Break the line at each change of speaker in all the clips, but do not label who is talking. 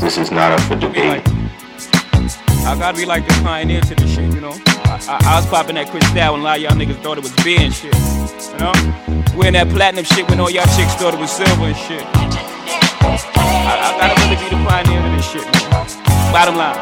This is not up for debate.
I gotta be like the pioneer to this shit, you know. I, I, I was popping that Cristal when a lot of y'all niggas thought it was beer and shit, you know. Wearing that platinum shit when all y'all chicks thought it was silver and shit. I, I gotta really be the pioneer to this shit, man. Bottom line.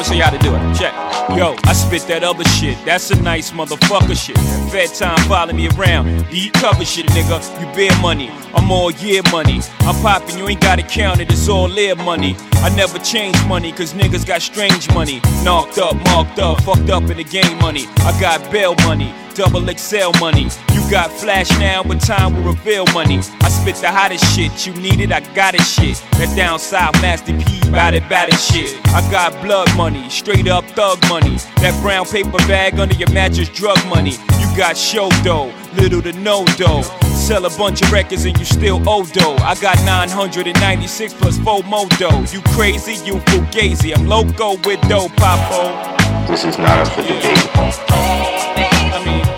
I'ma show you how to do it. Check. Yo, I spit that other shit. That's a nice motherfucker shit. Fed time follow me around. Eat cover shit, nigga. You bear money. I'm all year money. I'm popping, you ain't gotta count it. It's all live money. I never change money, cause niggas got strange money. Knocked up, marked up, fucked up in the game money. I got bail money. Double XL money. You got flash now, but time will reveal money. I spit the hottest shit. You need it, I got it shit. That down south Master P, bout it, bout it shit. I got blood money, straight up thug money. That brown paper bag under your mattress, drug money. You got show dough, little to no dough. Sell a bunch of records and you still owe dough. I got 996 plus 4 more dough. You crazy, you fugazi. I'm loco with dough, popo.
This is not up for debate.
I mean,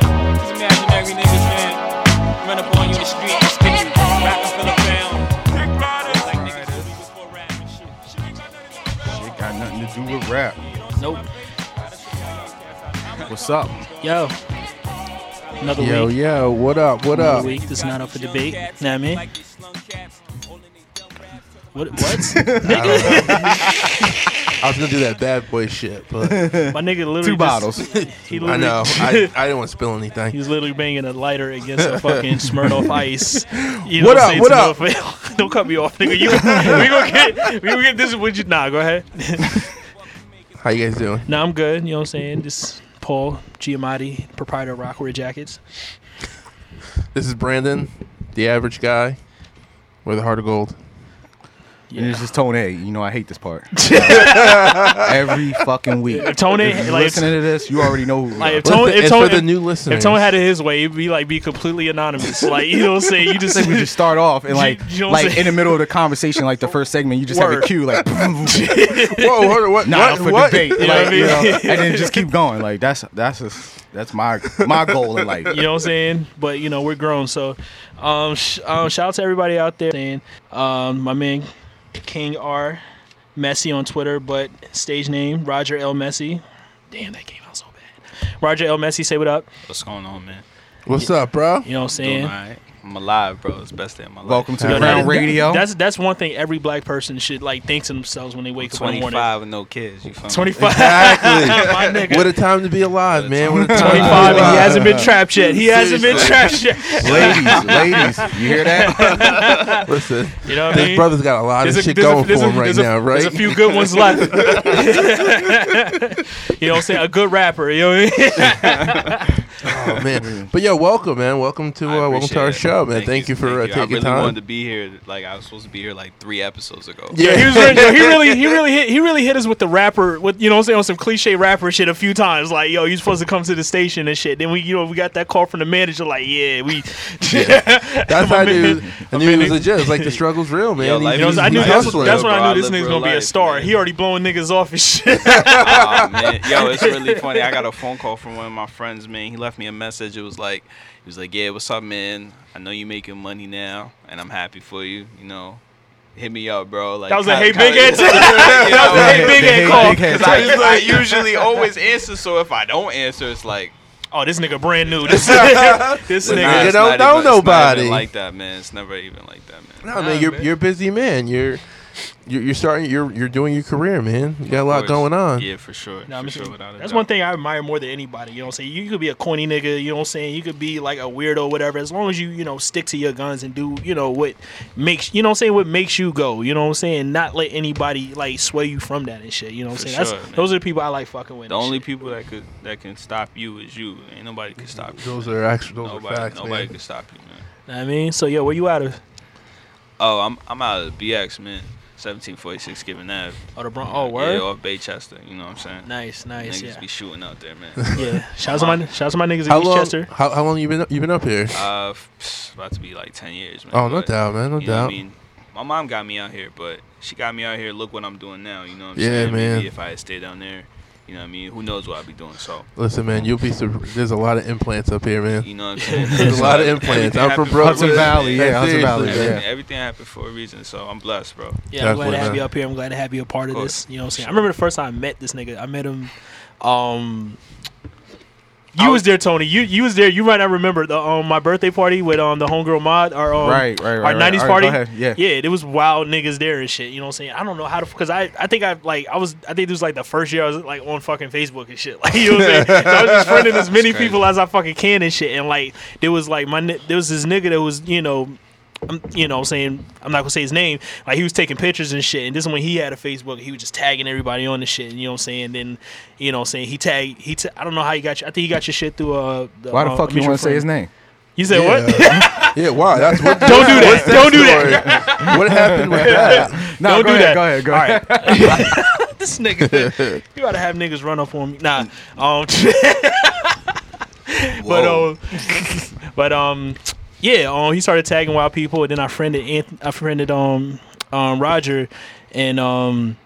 rap.
Nope.
What's up?
Yo. Another
Yo,
week.
yo, what up? What
Another
up?
week. This is not up for debate. Know what I mean? What? What? nigga,
I was gonna do that bad boy shit, but
my nigga literally
Two
just-
bottles.
He
I know I, I didn't want to spill anything.
He's literally banging a lighter against a fucking Smirnoff Ice. You know
What
what,
up, what
no
up?
Don't cut me off, nigga. You, we gonna get, we gonna get this. Is what you? Nah, go ahead.
How you guys doing?
nah, I'm good. You know what I'm saying? This is Paul Giamatti, proprietor of Rockwear Jackets.
This is Brandon, the average guy with a heart of gold.
And it's just Tone A. You know I hate this part. Every fucking week.
If Tony,
If you
like,
listening to this, you already know who.
like if
Well,
Tony,
for-
if
and
Tony,
for the new listeners,
If Tone had it his way, it'd be like be completely anonymous. Like you know what I'm saying? You just
Like we just start off and like
You know
like in the middle of the conversation, like the first segment, you just have a cue like
whoa, hold on, what?
not
what?
for
what?
debate,
You
like,
what I
you know,
mean?
and then just keep going. Like that's that's a, that's my my goal in life.
you know what I'm saying? But you know we're grown, so um, sh- um shout out to everybody out there. Saying um my man King R Messi on Twitter, but stage name Roger L Messi. Damn, that came out so bad. Roger L Messi, say what up.
What's going on, man?
What's up, bro?
You know what I'm
Doing
saying?
All right. I'm alive, bro. It's the best day of my life.
Welcome to
Yo,
the
that-
Crown Radio.
That's that's one thing every black person should like think to themselves when they wake up in the morning.
25 with no kids. You feel
25.
Exactly. What a time to be alive, man. What a time
25 and he hasn't been trapped yet. He hasn't been trapped yet.
ladies, ladies, you hear that?
Listen,
You know what I
this
mean?
brother's got a lot of
a-
shit
there's a-
going for
there's a-
him right
a-
now, right?
There's a few good ones left. you know what I'm saying? A good rapper. You know what I mean?
Oh man, but yo, welcome, man. Welcome to uh, welcome to our
it.
show, man. Thank, you for uh,
thank you. I really
time.
wanted to be here. Like I was supposed to be here like three episodes ago.
Yeah.
he was really, yo, he really, he really hit, he really hit us with the rapper, with you know, what I'm saying on some cliche rapper shit a few times. Like, yo, you're supposed to come to the station and shit. Then we, you know, we got that call from the manager, like, yeah, we.
That's how I knew. I knew it was
man.
legit. It's like the struggle's real, man.
Yo,
He-
life
You know, I knew
he's
that's,
hustling.
that's when I knew
I
this
live
nigga's gonna be a star.
man.
He already blowing niggas off and shit.
Yo, it's really funny. I got a phone call from one of my friends, man. He left me a message. It was like, he was like, "Yeah, what's up, man? I know you making money now, and I'm happy for you. You know, hit me up, bro." Like
That was a
kinda-
hey big
kinda-
head. That was a hey big
The
head call.
big
Cause I, I usually always answer, so if I don't answer, it's like
Oh, this nigga brand new. This, this nigga.
nah,
You don't know
even- it's not
nobody.
even like that, man. It's never even like that, man.
No, man, you're you're a busy man. You're you're, you're starting. You're you're doing your career, man. You got a lot going on.
Yeah, for sure.
Nah,
for sure, without a
that's
doubt.
one thing I admire more than anybody. You know what I'm saying? You could be a corny nigga, you know what I'm saying? You could be like a weirdo, whatever. As long as you, you know, stick to your guns and do, you know, what makes, you know what I'm saying, what makes you go. You know what I'm saying? Not let anybody like sway you from that and shit. You know what I'm saying?
sure,
that's
man.
those are the people I like fucking with.
The only
shit.
people that could that can stop you is you. Ain't nobody can stop you.
Those are actual. Those
nobody,
are facts,
nobody
man.
can stop you, man.
Know what I mean, so yeah, where you out of?
Oh, I'm I'm out of BX, man. 1746 Given that.
Oh, the Bron- oh, word.
Yeah, off Baychester. You know what I'm saying?
Nice, nice,
Niggas
yeah.
be shooting out there, man.
Yeah, shout out to my shout out to my niggas
How
in
long?
Eastchester.
How, how long you been you been up here?
uh, about to be like 10 years, man.
Oh, no
but,
doubt, man. No
you know what I mean? My mom got me out here, but she got me out here. Look what I'm doing now. You know what I'm
Yeah,
saying?
man.
Maybe if I had stayed down there, You know what I mean? Who knows what I'll be doing? So
Listen, man, you'll be. Sur- there's a lot of implants up here, man.
you know what I'm saying?
There's a lot of implants. I'm from
Everything
Brooklyn.
Hudson Valley, yeah, Hudson Valley,
man.
yeah.
Everything, everything happened for a reason, so I'm blessed, bro.
Yeah, I'm glad to
Definitely,
have
man.
you up here. I'm glad to have you a part of
Of
this. You know what I'm saying? I remember the first time I met this nigga. I met him. Um,
I
you
was-
was there, Tony. You you was there. You might not remember the um my birthday party with um the homegirl mod or um
Right, right, right,
our '90s
All right,
party.
ahead. Yeah.
yeah. There was wild niggas there and shit. You know what I'm saying? I don't know how to because I I think I like I was I think this was like the first year I was like on fucking Facebook and shit. Like you know what I'm saying? So I was just friending as many people as I fucking can and shit. And like there was like my there was this nigga that was you know. I'm, you know, what I'm saying I'm not gonna say his name. Like he was taking pictures and shit, and this is when he had a Facebook. He was just tagging everybody on the shit. And, you know, what I'm saying then, you know, what I'm saying he tagged. He, ta- I don't know how you got. Your, I think he got your shit through. Uh, the,
Why the
uh,
fuck you want to say his name?
You said what?
Yeah. yeah, why? That's what.
Don't do that.
what's
Don't do
that. what happened with that?
No,
Don't
go
do
ahead,
that.
Go ahead, go ahead.
this nigga, you gotta have niggas run up on me. Nah, um, but um, but um, yeah, um, he started tagging wild people, and then I friended, Anth- I friended um, um, Roger, and um.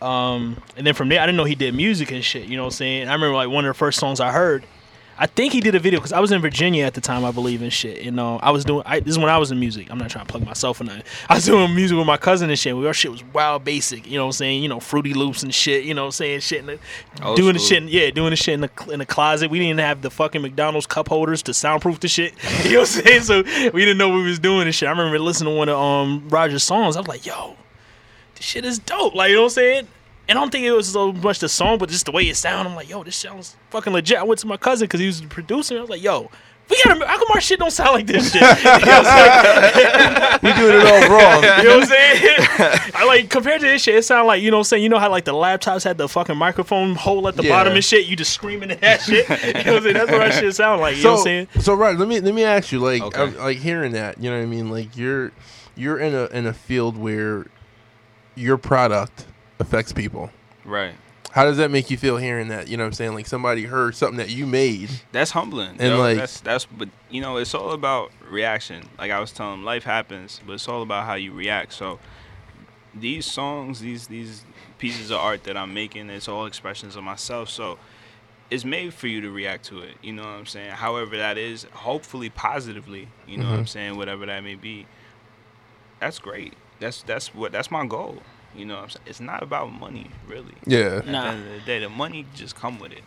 Um, and then from there, I didn't know he did music and shit. You know what I'm saying? I remember like one of the first songs I heard. I think he did a video because I was in Virginia at the time, I believe, and shit. And uh, I was doing. I, this is when I was in music. I'm not trying to plug myself or nothing. I was doing music with my cousin and shit. We Our shit was wild basic. You know what I'm saying? You know, Fruity Loops and shit. You know what I'm saying? Shit. In the,
Old
doing the shit. in- Yeah, doing the shit in the in the closet. We didn't have the fucking McDonald's cup holders to soundproof the shit. You know what I'm saying? So we didn't know what we was doing and shit. I remember listening to one of um Roger's songs. I was like, yo, this shit is dope. Like, you know what I'm saying? And I don't think it was so much the song, but just the way it sounded. I'm like, yo, this sounds fucking legit. I went to my cousin because he was the producer. I was like, yo, we gotta. How come our shit don't sound like this shit? You know what
We doing it all wrong.
You know what I'm saying? I like compared to this shit, it sounded like you know what I'm saying. You know how like the laptops had the fucking microphone hole at the
Yeah.
bottom and shit. You just screaming at that shit. You know what I'm saying? That's what that shit sound like. You know what I'm
So,
saying?
so right, let me let me ask you, like,
Okay.
I'm, like hearing that, you know what I mean? Like, you're you're in a in a field where your product affects people.
Right.
How does that make you feel hearing that? You know what I'm saying? Like somebody heard something that you made.
That's humbling.
And,
yo.
like-
that's that's but you know, it's all about reaction. Like I was telling him, life happens, but it's all about how you react. So these songs, these these pieces of art that I'm making, it's all expressions of myself. So it's made for you to react to it. You know what I'm saying? However that is, hopefully positively, you know what mm-hmm. I'm saying, whatever that may be. That's great. That's that's what that's my goal. You know what I'm saying? It's not about money, really.
Yeah.
At
Nah.
the end of the day, the money just come with it.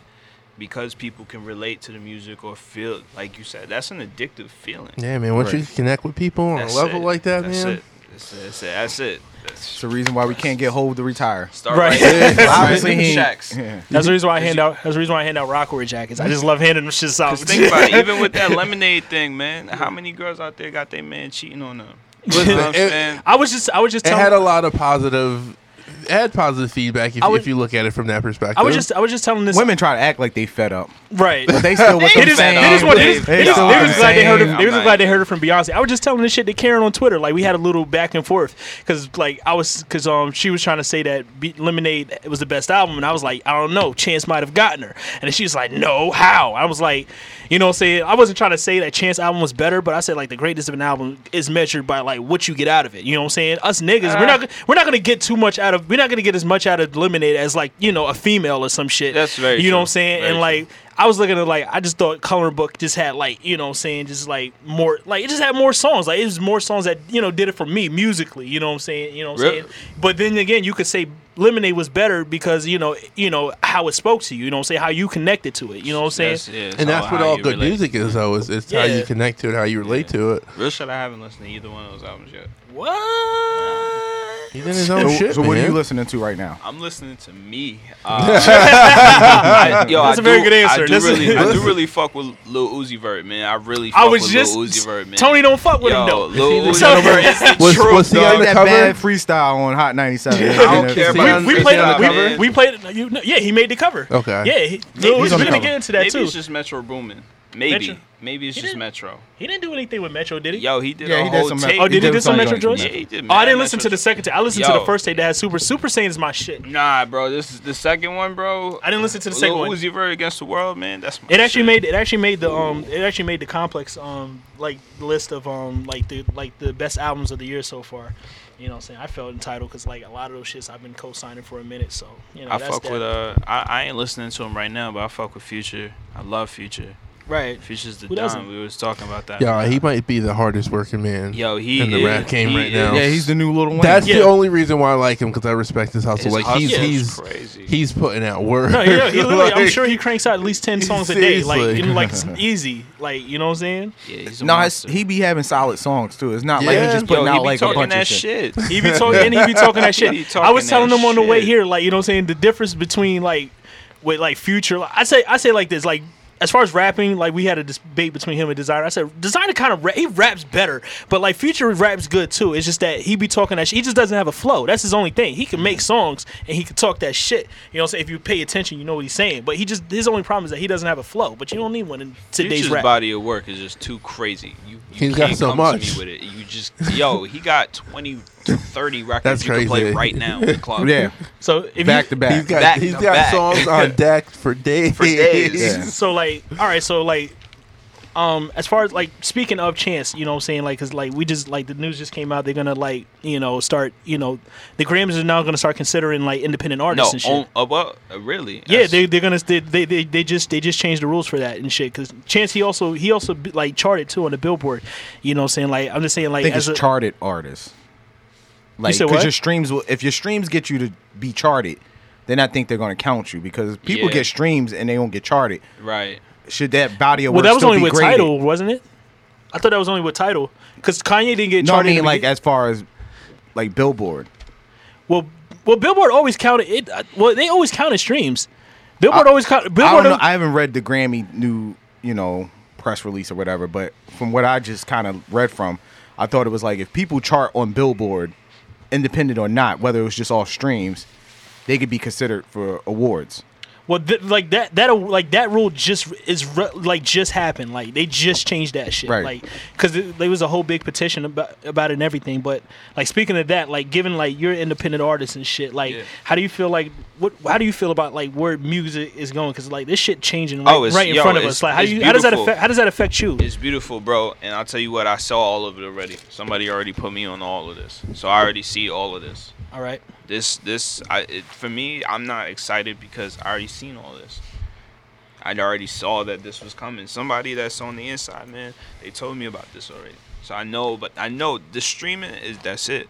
Because people can relate to the music or feel like you said, that's an addictive feeling.
Yeah, man. Once you connect with people on
That's
a level
it.
like that,
that's
man.
It. That's it. That's it. That's it.
It's the reason why we can't get hold to retire.
Start
Right.
right.
Obviously, he
Shacks.
Yeah.
That's the reason why I hand out. That's the reason why I hand out Rockaway jackets. I just love handing them shits out.
Think about it, even with that lemonade thing, man. How many girls out there got their man cheating on them? You know
Listen,
I'm
it-
I was just. I was just
It had a lot of positive. It had positive feedback if,
would-
if you look at it from that perspective.
I was just. I was just telling this.
Women try to act like they fed up,
right.
but they still with
They
them
just,
same.
they just, want, they just,
They
they just, they was glad they heard. Of, they was glad they heard it from Beyonce. I was just telling this shit to Karen on Twitter. Like we had a little back and forth because like I was because um she was trying to say that Be- Lemonade was the best album, and I was like I don't know. Chance might have gotten her, and she was like No, how? I was like, you know, what I'm saying I wasn't trying to say that Chance album was better, but I said like the greatness of an album is measured by like what you get out of it. You know what I'm saying? Us niggas, we're not we're not gonna get too much out of we're not gonna get as much out of Lemonade as like you know a female or some shit.
That's very
You know what I'm saying?
Very
and like. I was looking at like I just thought Coloring Book just had like you know what I'm saying just like more like it just had more songs like it was more songs that you know did it for me musically you know what I'm saying you know what I'm
Really?
saying but then again you could say Lemonade was better because you know you know how it spoke to you you know what I'm saying how you connected to it you know what I'm saying
That's, yeah,
and that's what all good
relate.
music is, though. Is it's how you connect to it, how you relate to it.
Real shit, I haven't listened to either one of those albums yet.
What
He did his own
So,
shit,
so what are
man.
you listening to right now?
I'm listening to me. Uh, I, yo,
That's
I
a very
do-
good answer.
I do,
This is-
really, I do really fuck with Lil Uzi Vert, man. I really fuck
I was
with
just
Lil Uzi Vert, man.
Tony don't fuck with
Yo,
him though
Lil
Is
Uzi
the
Vert is the
Was-
truth,
was he
dog.
on the
that
cover?
bad freestyle on Hot 97.
I don't care about
we, we
Is
played
he on
it
the
we,
cover?
we played you know, yeah he made the cover
Okay.
yeah he,
He's
we're
on the
gonna
cover.
get into that
Maybe
too
it's just Metro Boomin. Maybe.
Metro-
maybe it's
He
just Metro.
He didn't do anything with Metro, did he?
Yo, he did
Yeah,
a
he did
whole
some
tape.
Met-
oh, did he
did
do some
some
Metro
joints.
joints?
Yeah, he did.
Oh, I didn't listen to the second tape. I listened to the first tape that had Super. Super Saiyan is my shit.
Nah, bro, this is the second one, bro.
I didn't listen to the second
Lil
one.
Uzi Vert against the world, man. That's my
It actually
shit.
made it actually made the um it actually made the complex um like list of um like the like the best albums of the year so far. You know what I'm saying? I felt entitled because like a lot of those shits I've been co-signing for a minute. So you know
I
that's
fuck
that.
with uh, I, I ain't listening to him right now, but I fuck with Future. I love Future.
Right.
Future's the
Who
dime.
doesn't?
We was talking about that.
Yeah, he might be the hardest working man.
Yo, he
in the
is,
rap game
he
right now.
Yeah, he's the new Lil Wayne.
That's
Yeah.
the only reason why I like him because I respect his hustle.
his
like
hustle
he's
is
he's
crazy.
he's putting out work.
No, yeah, he literally. I'm
Like,
sure he cranks out at least ten songs a day, like
Seriously.
you know, like easy, like you know what I'm saying.
yeah, he's a
no, it's,
monster.
he be having solid songs too. It's not like
Yeah.
he's just
Yo,
putting
he
out
be
like a
talking
bunch
that
of shit.
shit.
He be talking and he be talking that shit.
He
I was
talking
telling
that
him on the way
shit.
here, like you know what I'm saying, the difference between like with like future. I say I say like this, like as far as rapping, like we had a debate between him and Desiigner. I said Desiigner kind of ra- he raps better, but like Future raps good too. It's just that he be talking that shit. He just doesn't have a flow. That's his only thing. He can make songs and he can talk that shit. You know what I'm saying? If you pay attention, you know what he's saying. But he just his only problem is that he doesn't have a flow. But you don't need one in today's
Future's
rap.
body of work is just too crazy. You, you
He's got
can't
so
come
much.
to me with it. You just yo, he got 20 to 30 records
That's
you can play
crazy.
right now in the club.
Yeah,
So if
back
you,
to back.
He's got
Back
he's
to
got
back.
songs on deck for days.
For days.
Yeah.
so like all right so like um as far as like speaking of chance you know what i'm saying like because like we just like the news just came out they're gonna like you know start you know the grammys are now gonna start considering like independent
No,
artists and shit
on, uh, what? Uh, really?
yeah
That's-
they, they're gonna they, they, they, they just they just changed the rules for that and shit because chance he also he also like charted too on the billboard you know what i'm saying like i'm just saying
I
like
think
as
it's
a,
charted artists. Like,
said
because your streams will, if your streams get you to be charted, then I think they're going to count you because people
Yeah.
get streams and they don't get charted.
right.
Should that body of
well
work
that was only with
graded?
Tidal wasn't it i thought that was only with Tidal because kanye didn't get
No,
charted in
mean like as far as like Billboard.
Well, well, Billboard always counted it. uh, Well, they always counted streams. Billboard always counted.
I
Billboard.
don't know. I haven't read the Grammy new, you know, press release or whatever, but from what I just kind of read from, I thought it was like if people chart on Billboard, independent or not, whether it was just all streams, they could be considered for awards.
Well, th- like that. That like that rule just is re- like just happened. Like they just changed that shit.
Right.
Like because there was a whole big petition about about it and everything. But like speaking of that, like given like you're an independent artist and shit. Like
Yeah.
how do you feel like what? How do you feel about like where music is going? Because like this shit changing right,
Oh, it's-
right in
yo,
front of us. Like how do you how does that affect how does that affect you?
It's beautiful, bro. And I'll tell you what, I saw all of it already. Somebody already put me on all of this, so I already see all of this.
All right.
This, this, I, it, for me, I'm not excited because I already seen all this. I already saw that this was coming. Somebody that's on the inside, man, they told me about this already. So I know, but I know the streaming is that's it.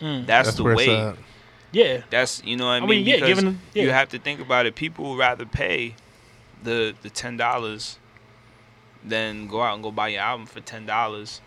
Mm.
That's,
That's
the way.
Yeah.
That's That's you know what I,
I
mean.
mean, yeah,
because
given- yeah.
you have to think about it. People would rather pay the the ten dollars than go out and go buy your album for ten dollars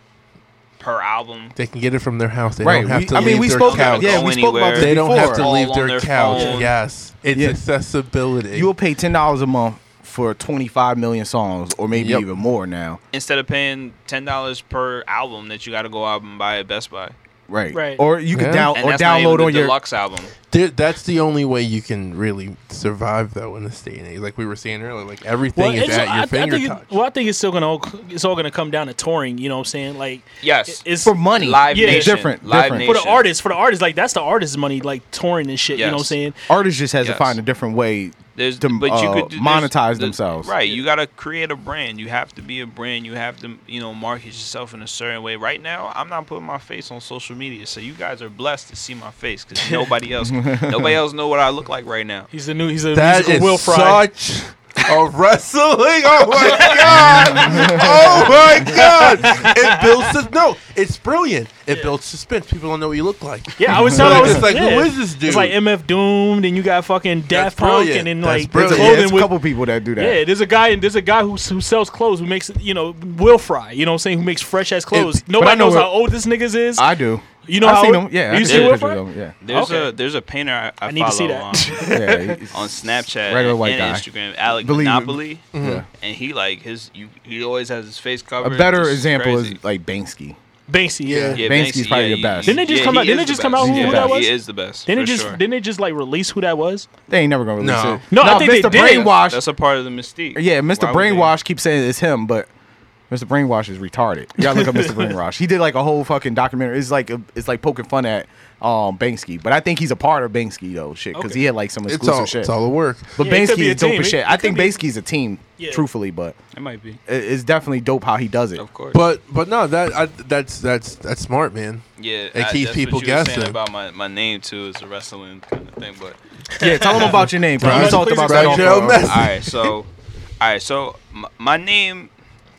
per album.
They can get it from their house. They
right.
don't have
we-
to
I
leave
mean, we
their
spoke.
couch.
Yeah, we spoke about
anywhere.
this
they don't have to
All
leave their,
their
couch.
phone.
Yes, it's
Yeah.
accessibility.
You'll pay ten dollars a month for twenty five million songs, or maybe
Yep.
even more now.
Instead of paying ten dollars per album that you got to go out and buy at Best Buy,
Right.
Right.
Or you could
Yeah.
down
and
or
that's not even
download
the
on your.
deluxe album.
There- that's the only way you can really survive though in this day and age. Like we were saying earlier, like everything is
it's-
at your
I, I
finger
think it- well, I think it's still gonna all, it's all gonna come down to touring. You know what I'm saying? Like
Yes,
it's
For money.
Live
Yeah.
Nation,
Different,
Live
different.
for
Nation.
the artists. For the artists, like that's the artist's money, like touring and shit. You know what I'm
Yes.
saying?
Artists just has
Yes.
to find a different way
There's,
to
but you
uh,
could do-
monetize
the-
themselves.
Right, you got to create a brand. You have to be a brand. You have to, you know, market yourself in a certain way. Right now, I'm not putting my face on social media, so you guys are blessed to see my face because nobody else, nobody else know what I look like right now.
He's a new. He's a
That
musical Will Fry.
such a wrestling. Oh my god! Oh my god! It builds sus- no. It's brilliant. It builds suspense. People don't know what you look like.
Yeah, I was
So
telling. I
it's
was
like,
yeah.
who is this dude?
It's like MF Doom. Then you got fucking Daft Punk,
brilliant.
and then
That's
like
brilliant.
Yeah,
clothing
there's a
with.
couple people that do that.
Yeah, there's a guy. There's a guy who who sells clothes who makes you know Will Fry. You know what I'm saying? Who makes fresh ass clothes.
but
Nobody
I know
knows
what-
how old this niggas is.
I do.
You know
I've
how
seen
old-
them. Yeah,
you see
see pictures of them, Yeah.
There's
Okay.
a there's a painter I, I,
I need to
follow
see that.
on,
Yeah,
on Snapchat
Regular white
and
guy.
Instagram, Alec
Believe it.
Monopoly, mm-hmm.
yeah.
and he like his you he always has his face covered.
A
better
example
crazy.
is like Banksy.
Banksy. Yeah.
Yeah,
Banksy's probably the best.
Didn't they just
yeah,
come out- didn't
is
it just come out
who
yeah,
that
was?
He is the best.
Didn't it just
sure.
didn't it just like release who that was?
They ain't never gonna release
No.
it.
No, I think they
Mr.
did.
Brainwash.
That's a part of the mystique.
yeah, Mr.
Why?
Brainwash keeps saying it's him, but Mr. Brainwash is retarded. You gotta look up Mr. Brainwash. He did like a whole fucking documentary. It's like a, it's like poking fun at um Banksy, but I think he's a part of Banksy though, shit, because
Okay.
he had like some
It's
exclusive
all
shit.
it's all the work.
but
Yeah, it could
Banksy
be a
is dope
team.
as
It-
shit.
it
I
could
think
be-
Banksy's a team,
Yeah.
truthfully, but
It might be.
it- it's definitely dope how he does it.
Of course.
But but no, that I, that's that's that's smart, man.
yeah,
it
I-
keeps
that's
people
what you were saying
guessing.
about my, my name too. Is a wrestling kind of thing, but
Yeah, tell him about your name. 'cause
Right.
we talked about
Right,
that. off,
Joe
all right, so, all right, so my, my name,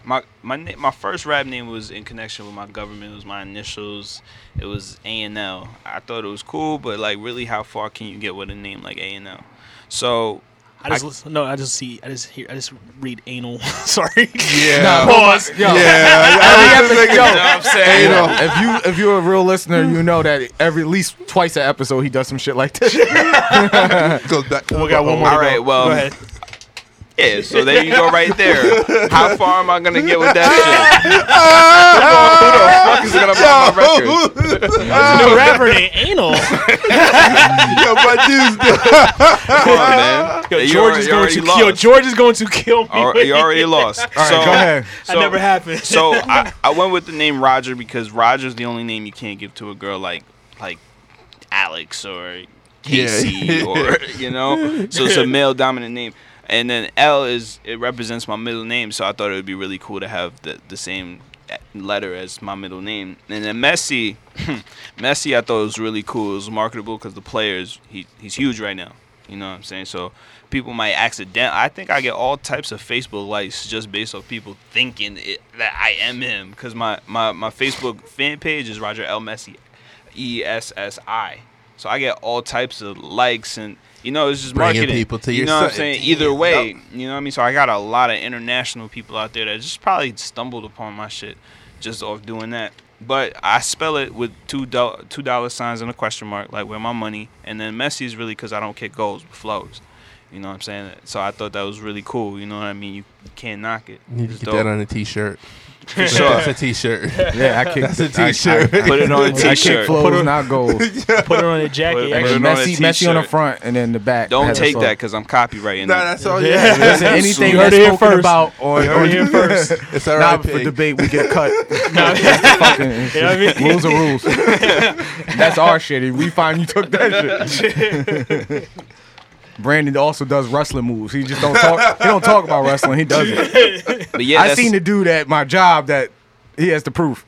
my my my first rap name was in connection with my government. It was my initials. It was A and L. I thought it was cool, but like, really, how far can you get with a name like A and L? So,
I just listen, no. I just see. I just hear. I just read anal. Sorry.
Yeah.
Nah,
Pause.
Yo,
yeah.
every episode,
you know what I'm saying?
You know.
if you if you're a real listener, you know that every at least twice an episode he does some shit like this.
Goes back.
We got one more.
All
to
right,
go.
well,
go ahead.
Yeah, so there you go, right there. How far am I gonna get with that shit? Who the fuck is gonna buy my record?
New rapper named Anal.
Yo, my dude's
Come on, man.
Yo,
You
George
already-
is
you
going
already
to.
lost.
Yo, George is going to kill me.
Al- You already lost.
All right, go ahead.
That never happened.
so I, I went with the name Roger because Roger's the only name you can't give to a girl like like Alex or Casey
Yeah.
or you know. So it's a male dominant name. And then L is it represents my middle name, so I thought it would be really cool to have the the same eh, letter as my middle name. And then Messi, Messi, I thought was really cool. It was marketable because the players he he's huge right now. You know what I'm saying? So people might accident. I think I get all types of Facebook likes just based off people thinking it, that I am him. Because my, my my Facebook fan page is Roger L Messi, E S S I. So I get all types of likes and you know it's just
Bringing
marketing.
people to
you
your
know what I'm
site.
saying? Either way,
yup.
you know what I mean. So I got a lot of international people out there that just probably stumbled upon my shit just off doing that. But I spell it with two do- two dollar signs and a question mark, like where my money. And then Messi is really because I don't kick goals with flows. You know what I'm saying? So I thought that was really cool. You know what I mean? You can't knock it.
You need to get
dope.
that on a t-shirt.
For sure.
That's a t-shirt.
Yeah, I kick
That's a t-shirt.
I-
Put it on a
I kick
t-shirt.
flows,
Put it-
not goals.
Put it on a jacket.
Put put it on a
Messi, Messi on the front and then the back.
Don't take that because I'm copyrighting
Nah,
it.
that's all.
Yeah.
Yeah.
Listen, anything
You
that's
heard it here
spoken
first.
about or,
You heard here first.
It's all
Nah,
right.
for debate, we get cut.
Nah,
Fucking
You know what I mean?
rules are rules. That's our shit. If we find you took that shit. Brandon also does wrestling moves. He just don't talk. He don't talk about wrestling. He does it.
But yeah,
I seen the dude at my job that he has the proof.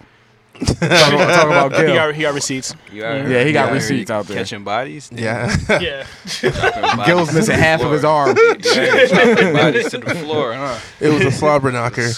Talk, about, talk about
he
Gil.
got he got receipts.
You out
Yeah, he got
here
receipts out there.
Catching bodies.
Yeah.
Yeah.
Bodies
Gil's missing
the
half of his arm.
Yeah, dropping bodies to the floor, huh?
it was a slobber knocker.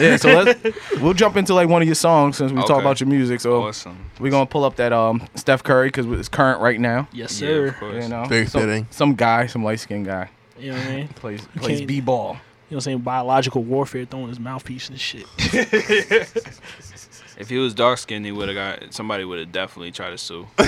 Yeah, so let's we'll jump into like one of your songs since we talk about your music. So
Awesome.
we're gonna pull up that um Steph Curry because it's current right now.
Yes,
Yeah,
sir.
of course.
You know,
Very
some,
fitting.
Some guy, some light skinned guy
You know what I mean?
plays plays b ball.
You know what I'm saying? Biological warfare throwing his mouthpiece and shit.
If he was dark skinned, he would have got somebody would have definitely tried to sue.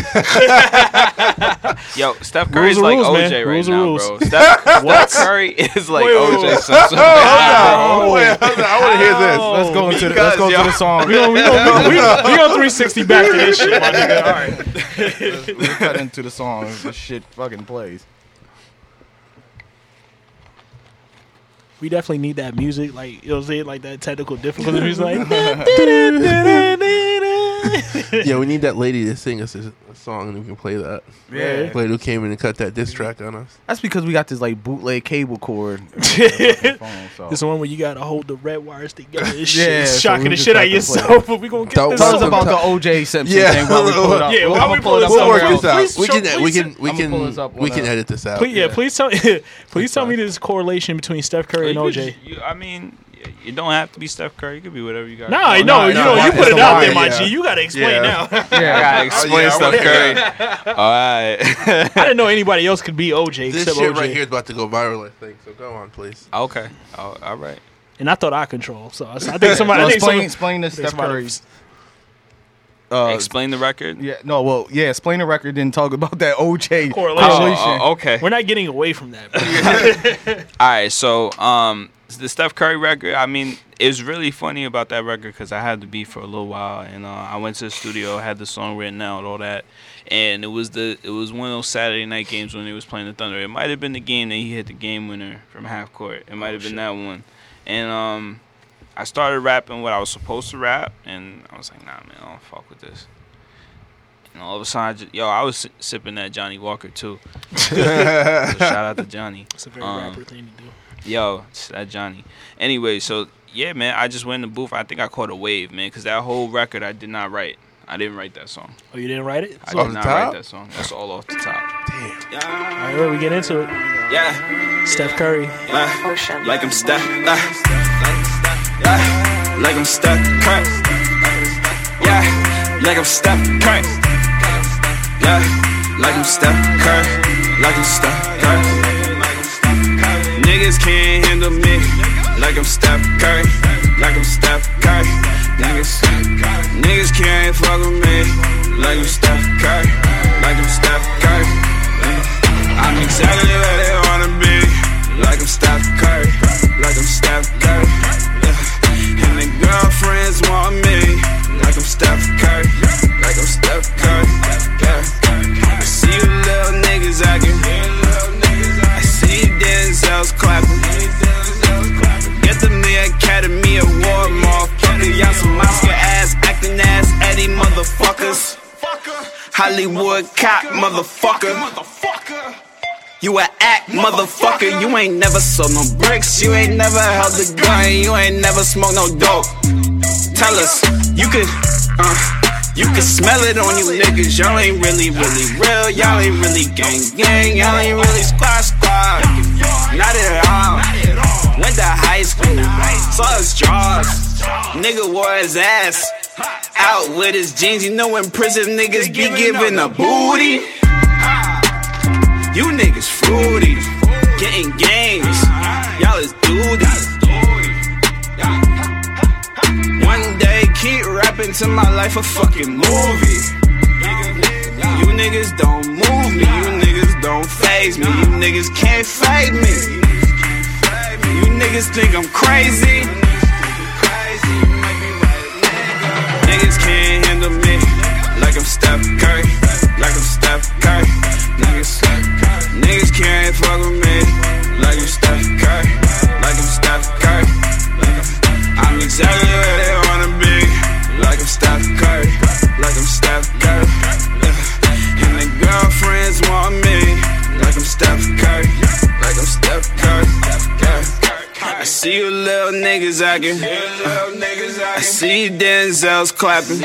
Yo, Steph Curry's
are
like
rules, man.
OJ right
Rules
now, bro. Steph, Steph Curry is like
Wait, wait,
OJ
wait.
Simpson.
Oh, wait, I want to hear this.
Let's go into the, let's go
yo.
to the song.
We gonna, we gonna, we, gonna, we gonna 360 back to this shit, my nigga. All right.
Let's cut into the song. This shit fucking plays.
We definitely need that music, like you know what I'm saying, like that technical difficulty music, like.
Yeah, we need that lady to sing us a, a song, and we can play that.
Yeah.
Lady who came in and cut that diss track on us.
That's because we got this like bootleg cable cord. phone, so.
This one where you gotta hold the red wires together. This
Yeah,
shit,
so
shocking
we
the shit out of yourself. But we gonna get
Don't
this.
Tell us about
to-
the OJ Simpson
Yeah.
thing while we pull it up.
Yeah,
We'll-
while
I'm
we
gonna
pull
it up
up,
We'll work this out. We can, we can, we can, we can edit this out.
Yeah, please tell please tell
fine.
me this correlation between Steph Curry and OJ.
I mean, you don't have to be Steph Curry. You could be whatever you got.
Nah,
going
no, you
no,
know,
why-
you put it out there, my
yeah.
G. You gotta explain now. Yeah.
I gotta oh, explain
yeah,
Steph Curry. All right.
I didn't know anybody else could be OJ
This
except
shit
OJ.
right here is about to go viral, I think. So go on, please.
okay. Oh, all right.
And I thought I control, so I, I think somebody.
Well,
I think
explain,
somebody
explain this Steph
somebody-
Curry's. Uh,
Explain the record.
yeah, no, well, yeah, explain the record. Then talk about that OJ
Correlation.
correlation.
Oh, oh, okay.
We're not getting away from that.
All right, so um, the Steph Curry record. I mean, it's really funny about that record because I had to be for a little while, and uh, I went to the studio, had the song written out, all that, and it was the it was one of those Saturday night games when he was playing the Thunder. It might have been the game that he hit the game winner from half court. It might have been that one.
and um, I started rapping what I was supposed to rap, and I was like, nah, man, I don't fuck with this. And all of a sudden, I just, yo, I was si- sipping that Johnnie Walker too. So shout out to Johnny.
It's a very
Um,
rapper thing to do.
Yo, it's that Johnny. Anyway, so yeah, man, I just went in the booth. I think I caught a wave, man, because that whole record I did not write. I didn't write that song.
Oh, you didn't write it?
I
off
did
the
not
top?
write that song. That's all off the top. Damn. Yeah.
All right, well, we get into it.
Yeah,
Steph Curry.
uh, like I'm stuck. Uh, uh, like I'm stuck. Curry. Yeah, like I'm stuck. Curry. Yeah, like I'm stuck. Curry. Like I'm stuck. Curry. Niggas can't handle me like I'm Steph Curry. Like I'm Steph Curry. Niggas, niggas can't fuck with me like I'm Steph Curry. Like I'm Steph Curry. I'm exactly where they wanna be. Like I'm Steph Curry. Like I'm Steph Curry. The girlfriends want me. Like I'm Steph Curry. Like I'm Steph Curry. Yeah. I see you little niggas acting. I see Denzel's clapping. Get them the Academy Award, motherfucker. Y'all some Oscar ass, acting ass, Eddie motherfuckers. Hollywood cop, motherfucker. You a act, motherfucker. You ain't never sold no bricks. You ain't never held a gun. You ain't never smoked no dope. Tell us, you could, uh, you can smell it on you niggas. Y'all ain't really, really real. Y'all ain't really gang, gang. Y'all ain't really squad, squad. Not at all. Went to high school, saw his drawers. Nigga wore his ass out with his jeans. You know when prison niggas be giving a booty. You niggas fruity, getting games. Y'all is duties. One day, keep rapping to my life a fucking movie. You niggas don't move me, you niggas don't phase me, you niggas can't fade me. You niggas think I'm crazy. Niggas can't handle me like I'm Steph Curry, like I'm Steph Curry. Niggas, niggas can't fuck with me like I'm Steph Curry, like I'm Steph Curry. I'm exactly where they wanna be, like I'm Steph Curry, like I'm Steph Curry. See you little niggas acting. I see you Denzel's clapping.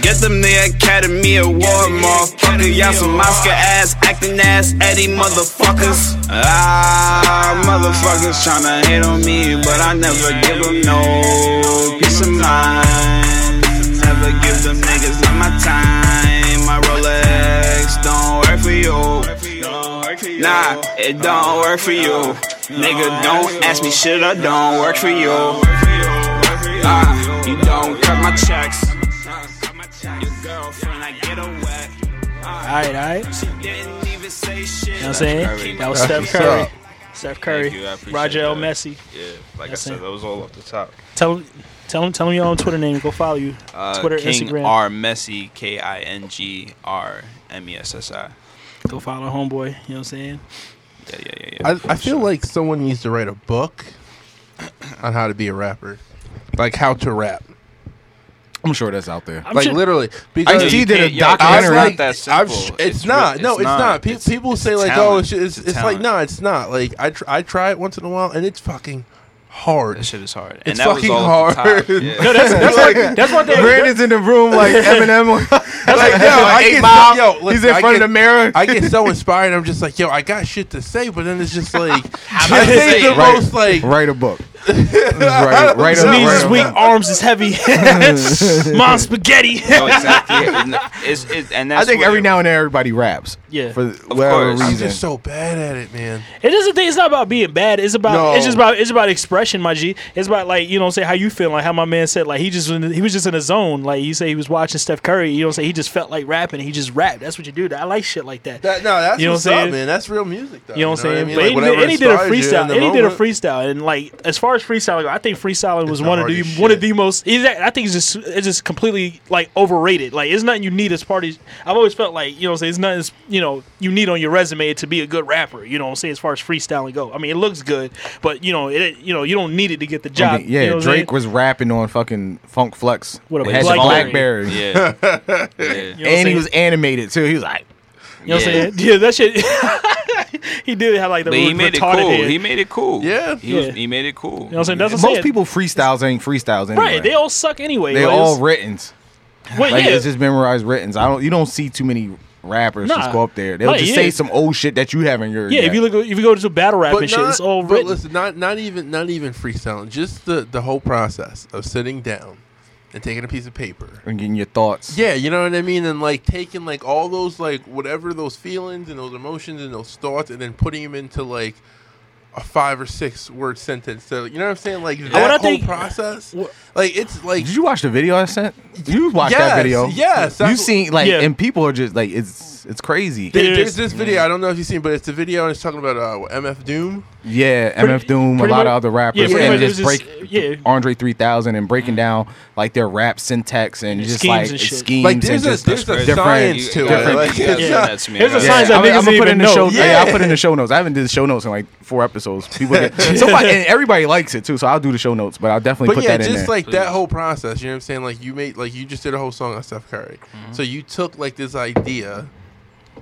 Get them the Academy Award, motherfucker. Y'all some Oscar ass, acting ass, Eddie motherfuckers. Ah, motherfuckers tryna hate on me, but I never give them no peace of mind. Never give them niggas not my time. My Rolex don't work for you. Nah, it don't work for you. Nigga, don't ask me shit, I don't work for you. Ah, you don't cut my checks. Your girlfriend, I get her wet.
All right, all right.
She didn't even say shit.
You know what I'm saying? That was Steph Curry. Steph Curry.
you, I appreciate
Roger L. Messi.
Yeah, like
That's
I said,
it.
that was all off the top.
Tell him, tell him, tell him your own Twitter name. Go follow you.
Uh,
Twitter,
King
Instagram.
R Messi, K I N G R M E S S I.
Go follow homeboy. You know what I'm saying?
Yeah, yeah, yeah, yeah.
I, I feel like someone needs to write a book on how to be a rapper, like how to rap.
I'm sure that's out there.
I'm
like
sure-
literally, because
Ice-T did a documentary.
I was
It's not that
I'm
simple.
sh- it's,
It's
not.
re-
no,
it's
it's
not.
not. Pe-
It's-
people say oh,
it's
like,
talent.
oh, it's, it's,
It's
it's like
talent.
no, it's not. Like I tr- I try it once in a while, and it's fucking hard.
That shit is hard. And
It's
that was
fucking
all
hard.
Yeah.
No, that's that's what that's what they.
Brandon's in the room like Eminem.
like, yo, I
Eight
get
Mile.
so, yo,
He's in
I
front
get,
of the mirror.
I get so inspired. I'm just like, yo, I got shit to say, but then it's just like I
about
say
say
the.
Right.
most like
Write a book. Right, right,
His
up,
knees
right
is weak, arms is heavy. Mom spaghetti.
No, exactly. And it's, it's, and that's
I think
what
every
it-
now and then everybody raps.
Yeah.
For whatever
course.
I'm
reason.
just so bad at it, man.
It doesn't think it's not about being bad. It's about
No.
it's just about it's about expression, my G. It's about like you know say how you feel, like how my man said like he just he was just in a zone. Like you say he was watching Steph Curry. You know say he just felt like rapping. He just rapped. That's what you do. I like shit like that.
That, no, that's
You know
what's
what I'm
up,
saying?
man. That's real music, though.
You know what I'm saying?
I mean?
But
Like,
he, did, and he did a
inspires you in
freestyle. And he did a freestyle. And like as far far as freestyling, I think freestyling was one of the
hardest
one of the most. Is that, I think it's just it's just completely like overrated. Like it's nothing you need as part of. I've always felt like you know what I'm saying it's nothing as, you know you need on your resume to be a good rapper. You know what I'm saying as far as freestyling go. I mean it looks good, but you know it you know you don't need it to get the
I
job.
mean, yeah,
you know
Drake was rapping on fucking Funk Flex.
What about
It had
Blackberry?
Blackberry.
Yeah. yeah.
You know what I'm
And he was animated too. He was like,
You know what I'm
Yeah.
saying? Yeah, that shit. he did have like the
But he made it
retarded
cool.
head.
He made it cool.
Yeah.
He, was,
Yeah.
he made it cool.
you know what I'm saying? That's what I'm
most people freestyles ain't freestyles anyway.
right? They all suck anyway.
They
like,
all
written.
writtens.
Wait,
Like
yeah.
it's just memorized written. I don't. You don't see too many rappers
Nah.
just go up there. They'll
Like,
just
yeah.
say some old shit that you have in your.
yeah,
yet.
if you look, if you go to battle rap
But
and shit, it's all
but
written.
listen, not not even not even freestyling. Just the the whole process of sitting down and taking a piece of paper.
and getting your thoughts.
Yeah, you know what I mean, and like taking like all those like whatever those feelings and those emotions and those thoughts, and then putting them into like a five or six word sentence. So you know what I'm saying? Like that
what I
whole
think-
process,
Wha-
like it's like
Did you watch the video I sent? You watched
Yes,
that video?
yes,
You
that's-
seen like,
Yeah.
and people are just like, it's it's crazy.
there-
It
there's this video. I don't know if you've seen, but it's a video and it's talking about uh, MF Doom.
Yeah,
Pretty-
MF Doom, a lot
much-
of other rappers,
yeah,
and
much
just
it was just-
break
yeah.
Andre 3000 and breaking down like their rap syntax and just
schemes
like
and shit.
schemes
Like
and
there's a
just
there's a
crazy.
science to
yeah,
it. Like,
you gotta
it's
send
not-
that to me.
There's a
gotta-
science
Yeah,
that
I mean,
niggas
I'm gonna put in the
know.
show. Yeah.
Yeah.
I'll put in the show notes. I haven't did the show notes in like four episodes. People get somebody and everybody likes it too, so I'll do the show notes. But I'll definitely
But
put
yeah,
that in
just
there.
Like
Please.
that whole process, you know what I'm saying? Like you made, like you just did a whole song on Steph Curry.
Mm-hmm.
So you took like this idea.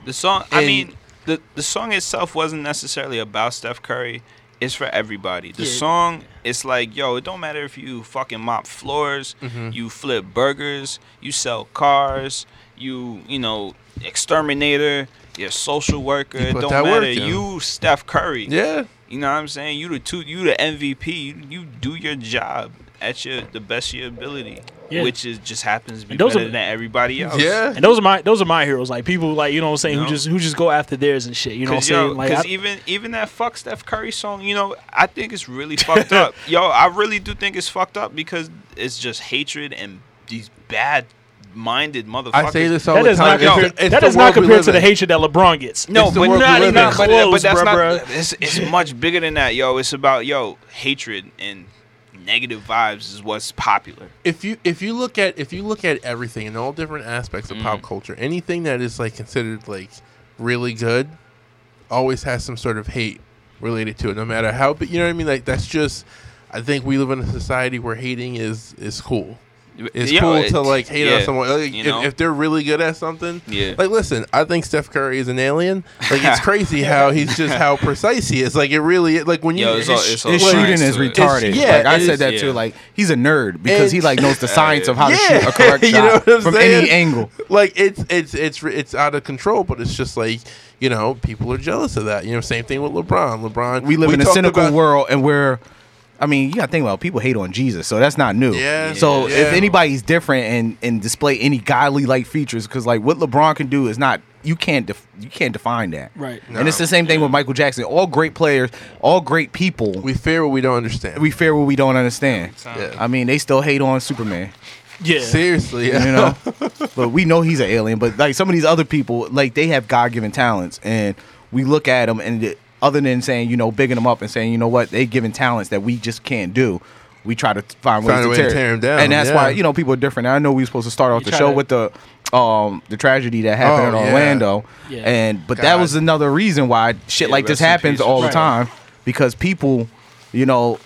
The song, I mean, the the song itself wasn't necessarily about Steph Curry. It's for everybody. The
Yeah.
song, it's like, yo, it don't matter if you fucking mop floors,
Mm-hmm.
you flip burgers, you sell cars, you, you know, exterminator, you're a social worker.
You
it don't
that work
matter. You Steph Curry.
Yeah,
You know what I'm saying? You the two, you the MVP. You, you do your job at your the best of your ability,
Yeah.
which is just happens to be
those
better
are-
than everybody else.
yeah.
And those are my those are my heroes. Like people like you know what I'm saying
You
who just who just go after theirs and shit. You know what I'm
Cause,
saying?
yo,
Like
'cause
I-
even even that fuck Steph Curry song, you know, I think it's really fucked up. Yo, I really do think it's fucked up because it's just hatred and these bad minded motherfuckers.
I say this all
that
the
does
time.
not
It's
compare,
the- it's
that does not
world
compare to the hatred that LeBron gets.
No,
It's
but not
live
even.
in.
But,
close,
but that's
bruh.
not. It's, it's much bigger than that, yo. It's about yo hatred and negative vibes is what's popular.
If you if you look at if you look at everything in all different aspects of
Mm.
pop culture, anything that is like considered like really good, always has some sort of hate related to it. No matter how, but you know what I mean. Like that's just. I think we live in a society where hating is is cool. It's
Yo,
cool
it-
to like hate on someone. Like,
you
if,
know?
if they're really good at something,
Yeah.
Like, listen, I think Steph Curry is an alien. Like, it's crazy how he's just how precise he is. Like, it really like when you
Yo, it's all-
his-
it's all
His
like,
shooting is
to it.
retarded.
yeah,
like I said
is-
that
yeah.
too. Like he's a nerd because he like knows the science of how to
Yeah.
shoot a correct
You
shot
know what I'm
from
saying?
any angle.
like it's it's it's it's out of control. But it's just like you know people are jealous of that. You know, same thing with LeBron. LeBron.
We live in a cynical
about-
world, and we're. I mean, you gotta think about it, people hate on Jesus, so that's not new.
Yeah,
So
yeah.
if anybody's different and and display any godly like features, because like what LeBron can do is not you can't def- you can't define that.
Right.
And it's the same thing with Michael Jackson. All great players, all great people.
We fear what we don't understand.
we fear what we don't understand.
Yeah.
I mean, they still hate on Superman.
yeah.
seriously. Yeah.
you know. but we know he's an alien. But like some of these other people, like they have God given talents, and we look at them, and it, other than saying you know bigging them up and saying you know what they given talents that we just can't do. We try to find ways
Find a
to
way
tear,
to tear 'em down,
and that's
yeah.
why you know people are different. I know we were supposed to start off
You
the show
to-
with the um the tragedy that happened
Oh,
in. Orlando,
Yeah.
and but that was another reason why shit
Yeah,
like this happens
peace.
all the time because people, you know,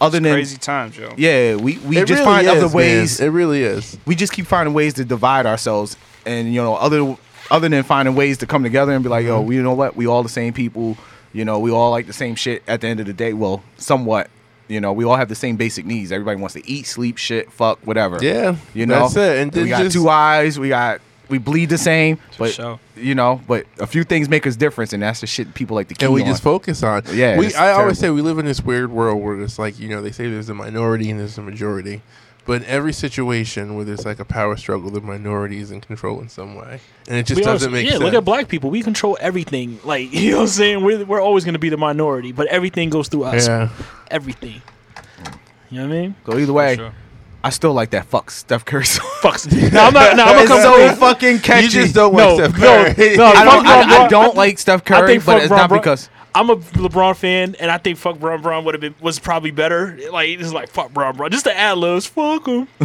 other than
Crazy times, yo.
yeah, we we
It
just
really
find
is,
other
man.
ways
It really is.
we just keep finding ways to divide ourselves and you know other other than finding ways to come together and be like yo we you know what we all the same people you know we all like the same shit at the end of the day well somewhat you know we all have the same basic needs everybody wants to eat sleep shit fuck whatever
Yeah,
you know
that's it. And
we
then
got
just-
two eyes we got we bleed the same but
sure.
you know but a few things make us different and that's the shit people like to keep
and we
on.
just focus on.
Yeah,
we.
it's
I always say we live in this weird world where it's like you know they say there's a minority and there's a majority, but in every situation where there's like a power struggle, the minority is in control in some way, and it just
We
doesn't
always-
make
yeah,
sense.
look at black people. We control everything. Like you know what I'm saying? We're we're always gonna be the minority, but everything goes through us.
Yeah,
Everything. You know what I mean?
so either way
Sure.
I still like that fuck Steph Curry song
Fucks. No, I'm not. No, I'm gonna
it's
come
so
clean.
fucking catchy
you just don't
No,
like Steph Curry.
no,
I don't, I, I don't like Steph Curry, but it's
Bron
not
Bron-
because
I'm a LeBron fan, and I think fuck Bron Bron would have been was probably better. Like it's like fuck Bron Bron, just the ad libs, fuck him,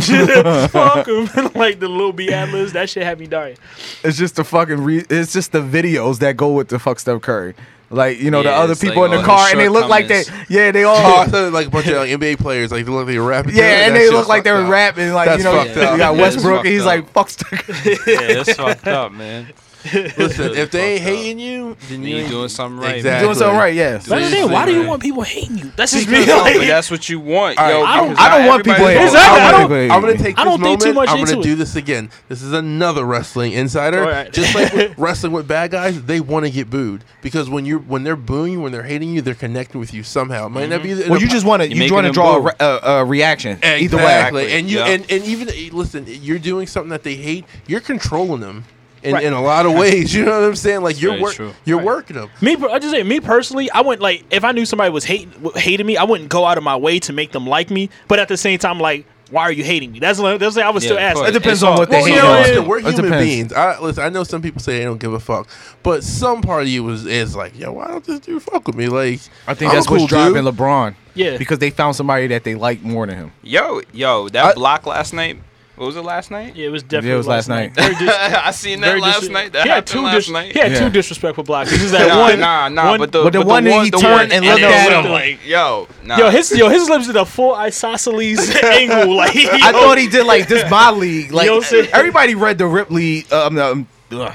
fuck him, like the little B ad libs. That shit had me dying.
It's just the fucking. Re- it's just the videos that go with the fuck Steph Curry. Like you know the other people
like
in the car, and they look like they. Yeah, they
Oh, I
all.
thought like a bunch of like, NBA players, like they look like they were rapping.
Yeah,
together.
and they look like they were
up.
rapping, like
That's
you know,
fucked
you
up.
got
Yeah,
Westbrook, and he's
fucked
like, "Fuck Steph."
Yeah, it's fucked up, man.
Listen, if they ain't hating you, then
Then
you
you
ain't
doing something right.
Exactly.
Doing something right, yeah.
But I'm saying, why do you want people hating you? That's just me. Like,
but that's what you want,
All
yo.
I don't-
I don't want people hating.
gonna-
Exactly.
I
I
don't
don't-
want people
I'm gonna
hating.
take
I
this
don't think
moment.
too much
I'm gonna
into
do this again. This is another wrestling insider.
All right.
Just like with wrestling with bad guys, they want to get booed because when you're when they're booing you, when they're hating you, they're connecting with you somehow. It might not be. Mm-hmm.
Well, you just want to
You're
you
making
want to draw a, re- a, a reaction either way.
Exactly. And you
Yeah.
and, and even listen, you're doing something that they hate. You're controlling them in,
Right.
in a lot of ways. You know what I'm saying? Like you're
very
work, you're working them.
Me, per- I just say me personally. I wouldn't like if I knew somebody was hating hating me. I wouldn't go out of my way to make them like me. But at the same time, like, why are you hating me? That's that's what I was
Yeah,
still
of
ask.
course.
It depends
It's
on what they
Well,
hate
you know,
on.
listen, we're
It
human
depends.
beings. I listen. I know some people say they don't give a fuck, but some part of you was is like, yo, why don't this dude fuck with me? Like,
I think
I'm
that's
cool
what's driving. LeBron.
Yeah.
because they found somebody that they like more than him.
Yo, yo, that
I-
block last night. What was it last night?
Yeah, it was definitely
Yeah, it was last night.
Very dis-
I seen that last
dis-
night. That
he had
happened
two
last
dis-
night.
He had
Yeah.
two disrespectful blocks. This is that
nah,
one.
nah, nah.
one-
but the
But the
but
one that he
the
turned and looked
then
at
looked
him.
like, yo, nah.
Yo, his yo, his lips did a full isosceles angle. Like
I thought he did like this my league. Like
You know what I'm saying?
everybody read the Ripley, um, um, ugh,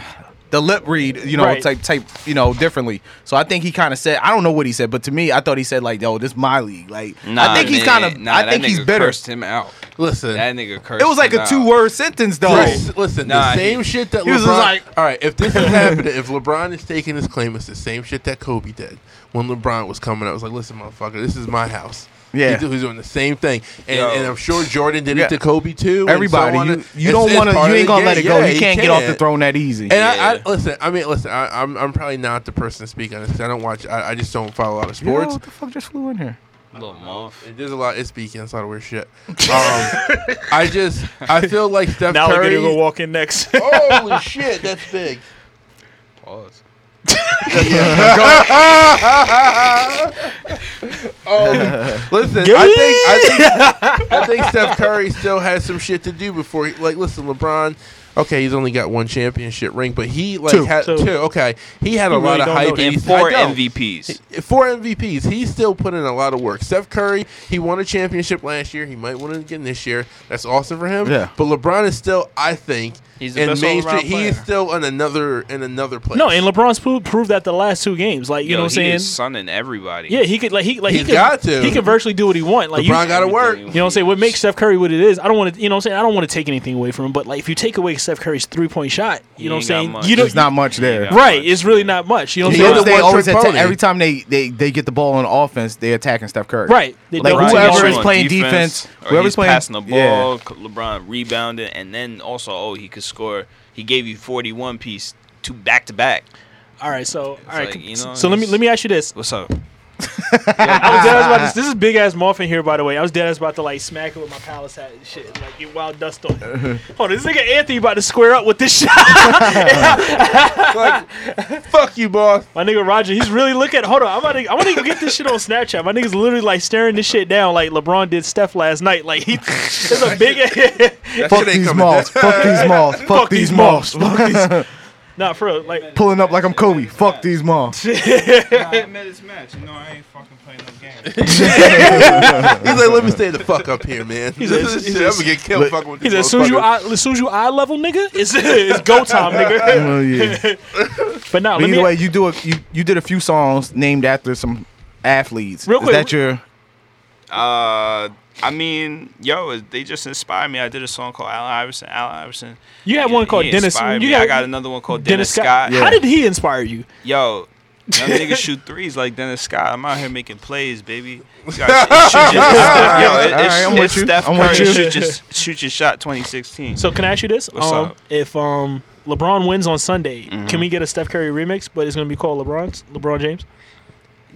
the lip read, you know,
Right.
type type, you know, differently. So I think he kind of said, I don't know what he said, but to me, I thought he said like, yo, this my league. Like
Nah,
I think he's kind of,
Nah,
I think he's
nigga
bitter.
Cursed him out.
listen,
That nigga cursed.
It was like
him
a
out.
two word sentence though.
Listen, listen
Nah,
the same
he-
shit that
he was
LeBron.
just like-
all right, if this is happening, if LeBron is taking his claim, it's the same shit that Kobe did when LeBron was coming. I was like, listen, motherfucker, this is my house.
Yeah.
He he's doing the same thing, and, and I'm sure Jordan did
Yeah.
it to Kobe too.
Everybody,
so on.
you,
It's-
you don't want to, you ain't gonna let
game.
it go.
Yeah,
you
he
can't get off the throne that easy.
And I, I listen. I mean, listen. I, I'm I'm probably not the person to speak on this. 'cause I don't watch. I, I just don't follow a lot of
Yo,
sports.
what the fuck just flew in here?
Little moth.
And There's a lot. It's speaking. It's a lot of weird shit. Um, I just I feel like Steph
now we're gonna go walk in next.
Holy shit, that's big.
Pause.
Oh, listen. I think I think I think Steph Curry still has some shit to do before. He, like, listen, LeBron. Okay, he's only got one championship ring, but he like
Two.
had
Two.
two. Okay, he had a
You
lot
really
of hype and
that.
And
he's
four MVPs.
Four MVPs. He's still putting in a lot of work. Steph Curry, he won a championship last year. He might win it again this year. That's awesome for him.
Yeah.
But LeBron is still, I think,
He's the
in
best
Main Street.
all-around
He is still in another in another place.
no, and LeBron's pro- proved that the last two games. Like you
Yo,
know what I'm
he
saying?
is sunning everybody.
Yeah, he could like he like
He's
he could,
got to.
He can virtually do what he want. Like
LeBron
you,
got to work.
You know what I'm saying? What makes Steph Curry what it is? I don't want to, you know what I'm saying? I don't want to take anything away from him, but like if you take away Steph Curry's three point shot,
He
you know what I'm saying?
much.
You
There's
don't
much there.
right,
much.
it's really not much. You know what I'm saying?
they always
trick
attack,
pony.
every time they, they they get the ball on offense, they attacking Steph Curry.
Right. They
Like,
don't-
whoever is playing defense,
or
whoever's playing-
passing the ball, LeBron rebounded, and then also, oh, he could score. He gave you 41 piece, two back to back.
All right, so all right.
like, you know,
so let me let me ask you this.
What's up?
I was dead ass about this. This is big ass muffin here, by the way. I was dead ass about to like smack it with my palace hat and shit, like get wild dust on it. Hold on, this nigga Anthony about to square up with this shit.
Fuck you, boss.
My nigga Roger, he's really looking. Hold on, I'm about to. I want to get this shit on Snapchat. My nigga's literally like staring this shit down, like LeBron did Steph last night. Like he, there's a big.
That
Fuck
shit ain't
these
coming
malls. Fuck these malls. Fuck these malls.
nah, for real. Like
Pulling up like I'm Kobe. Fuck these malls.
I admit it's match. You know, I ain't fucking playing no game.
He's like, let me stay the fuck up here, man.
He's a-
This
he's
shit,
a-
I'm gonna get killed
Look,
fucking with
he
these
said, as soon as you eye, as soon as you eye level, nigga, it's it's go time, nigga.
Oh, yeah.
But now,
But
let
either way, you do a you, you did a few songs named after some athletes.
Real
Is
quick,
that your
Uh, I mean, yo, they just inspired me. I did a song called Allen Iverson. Allen Iverson.
You had
he-
one called Dennis.
inspired
You
me.
got,
I got another one called
Dennis,
Dennis,
Scott.
Scott.
How did he inspire you?
Yo, young niggas shoot threes like Dennis Scott. I'm out here making plays, baby. You gotta shoot your, yo, it's,
I'm
it's
with you.
Steph Curry shoot your, shoot your shot 2016.
So can I ask you this?
What's
um,
up?
If um LeBron wins on Sunday,
Mm-hmm.
can we get a Steph Curry remix? But it's gonna be called LeBron's LeBron James.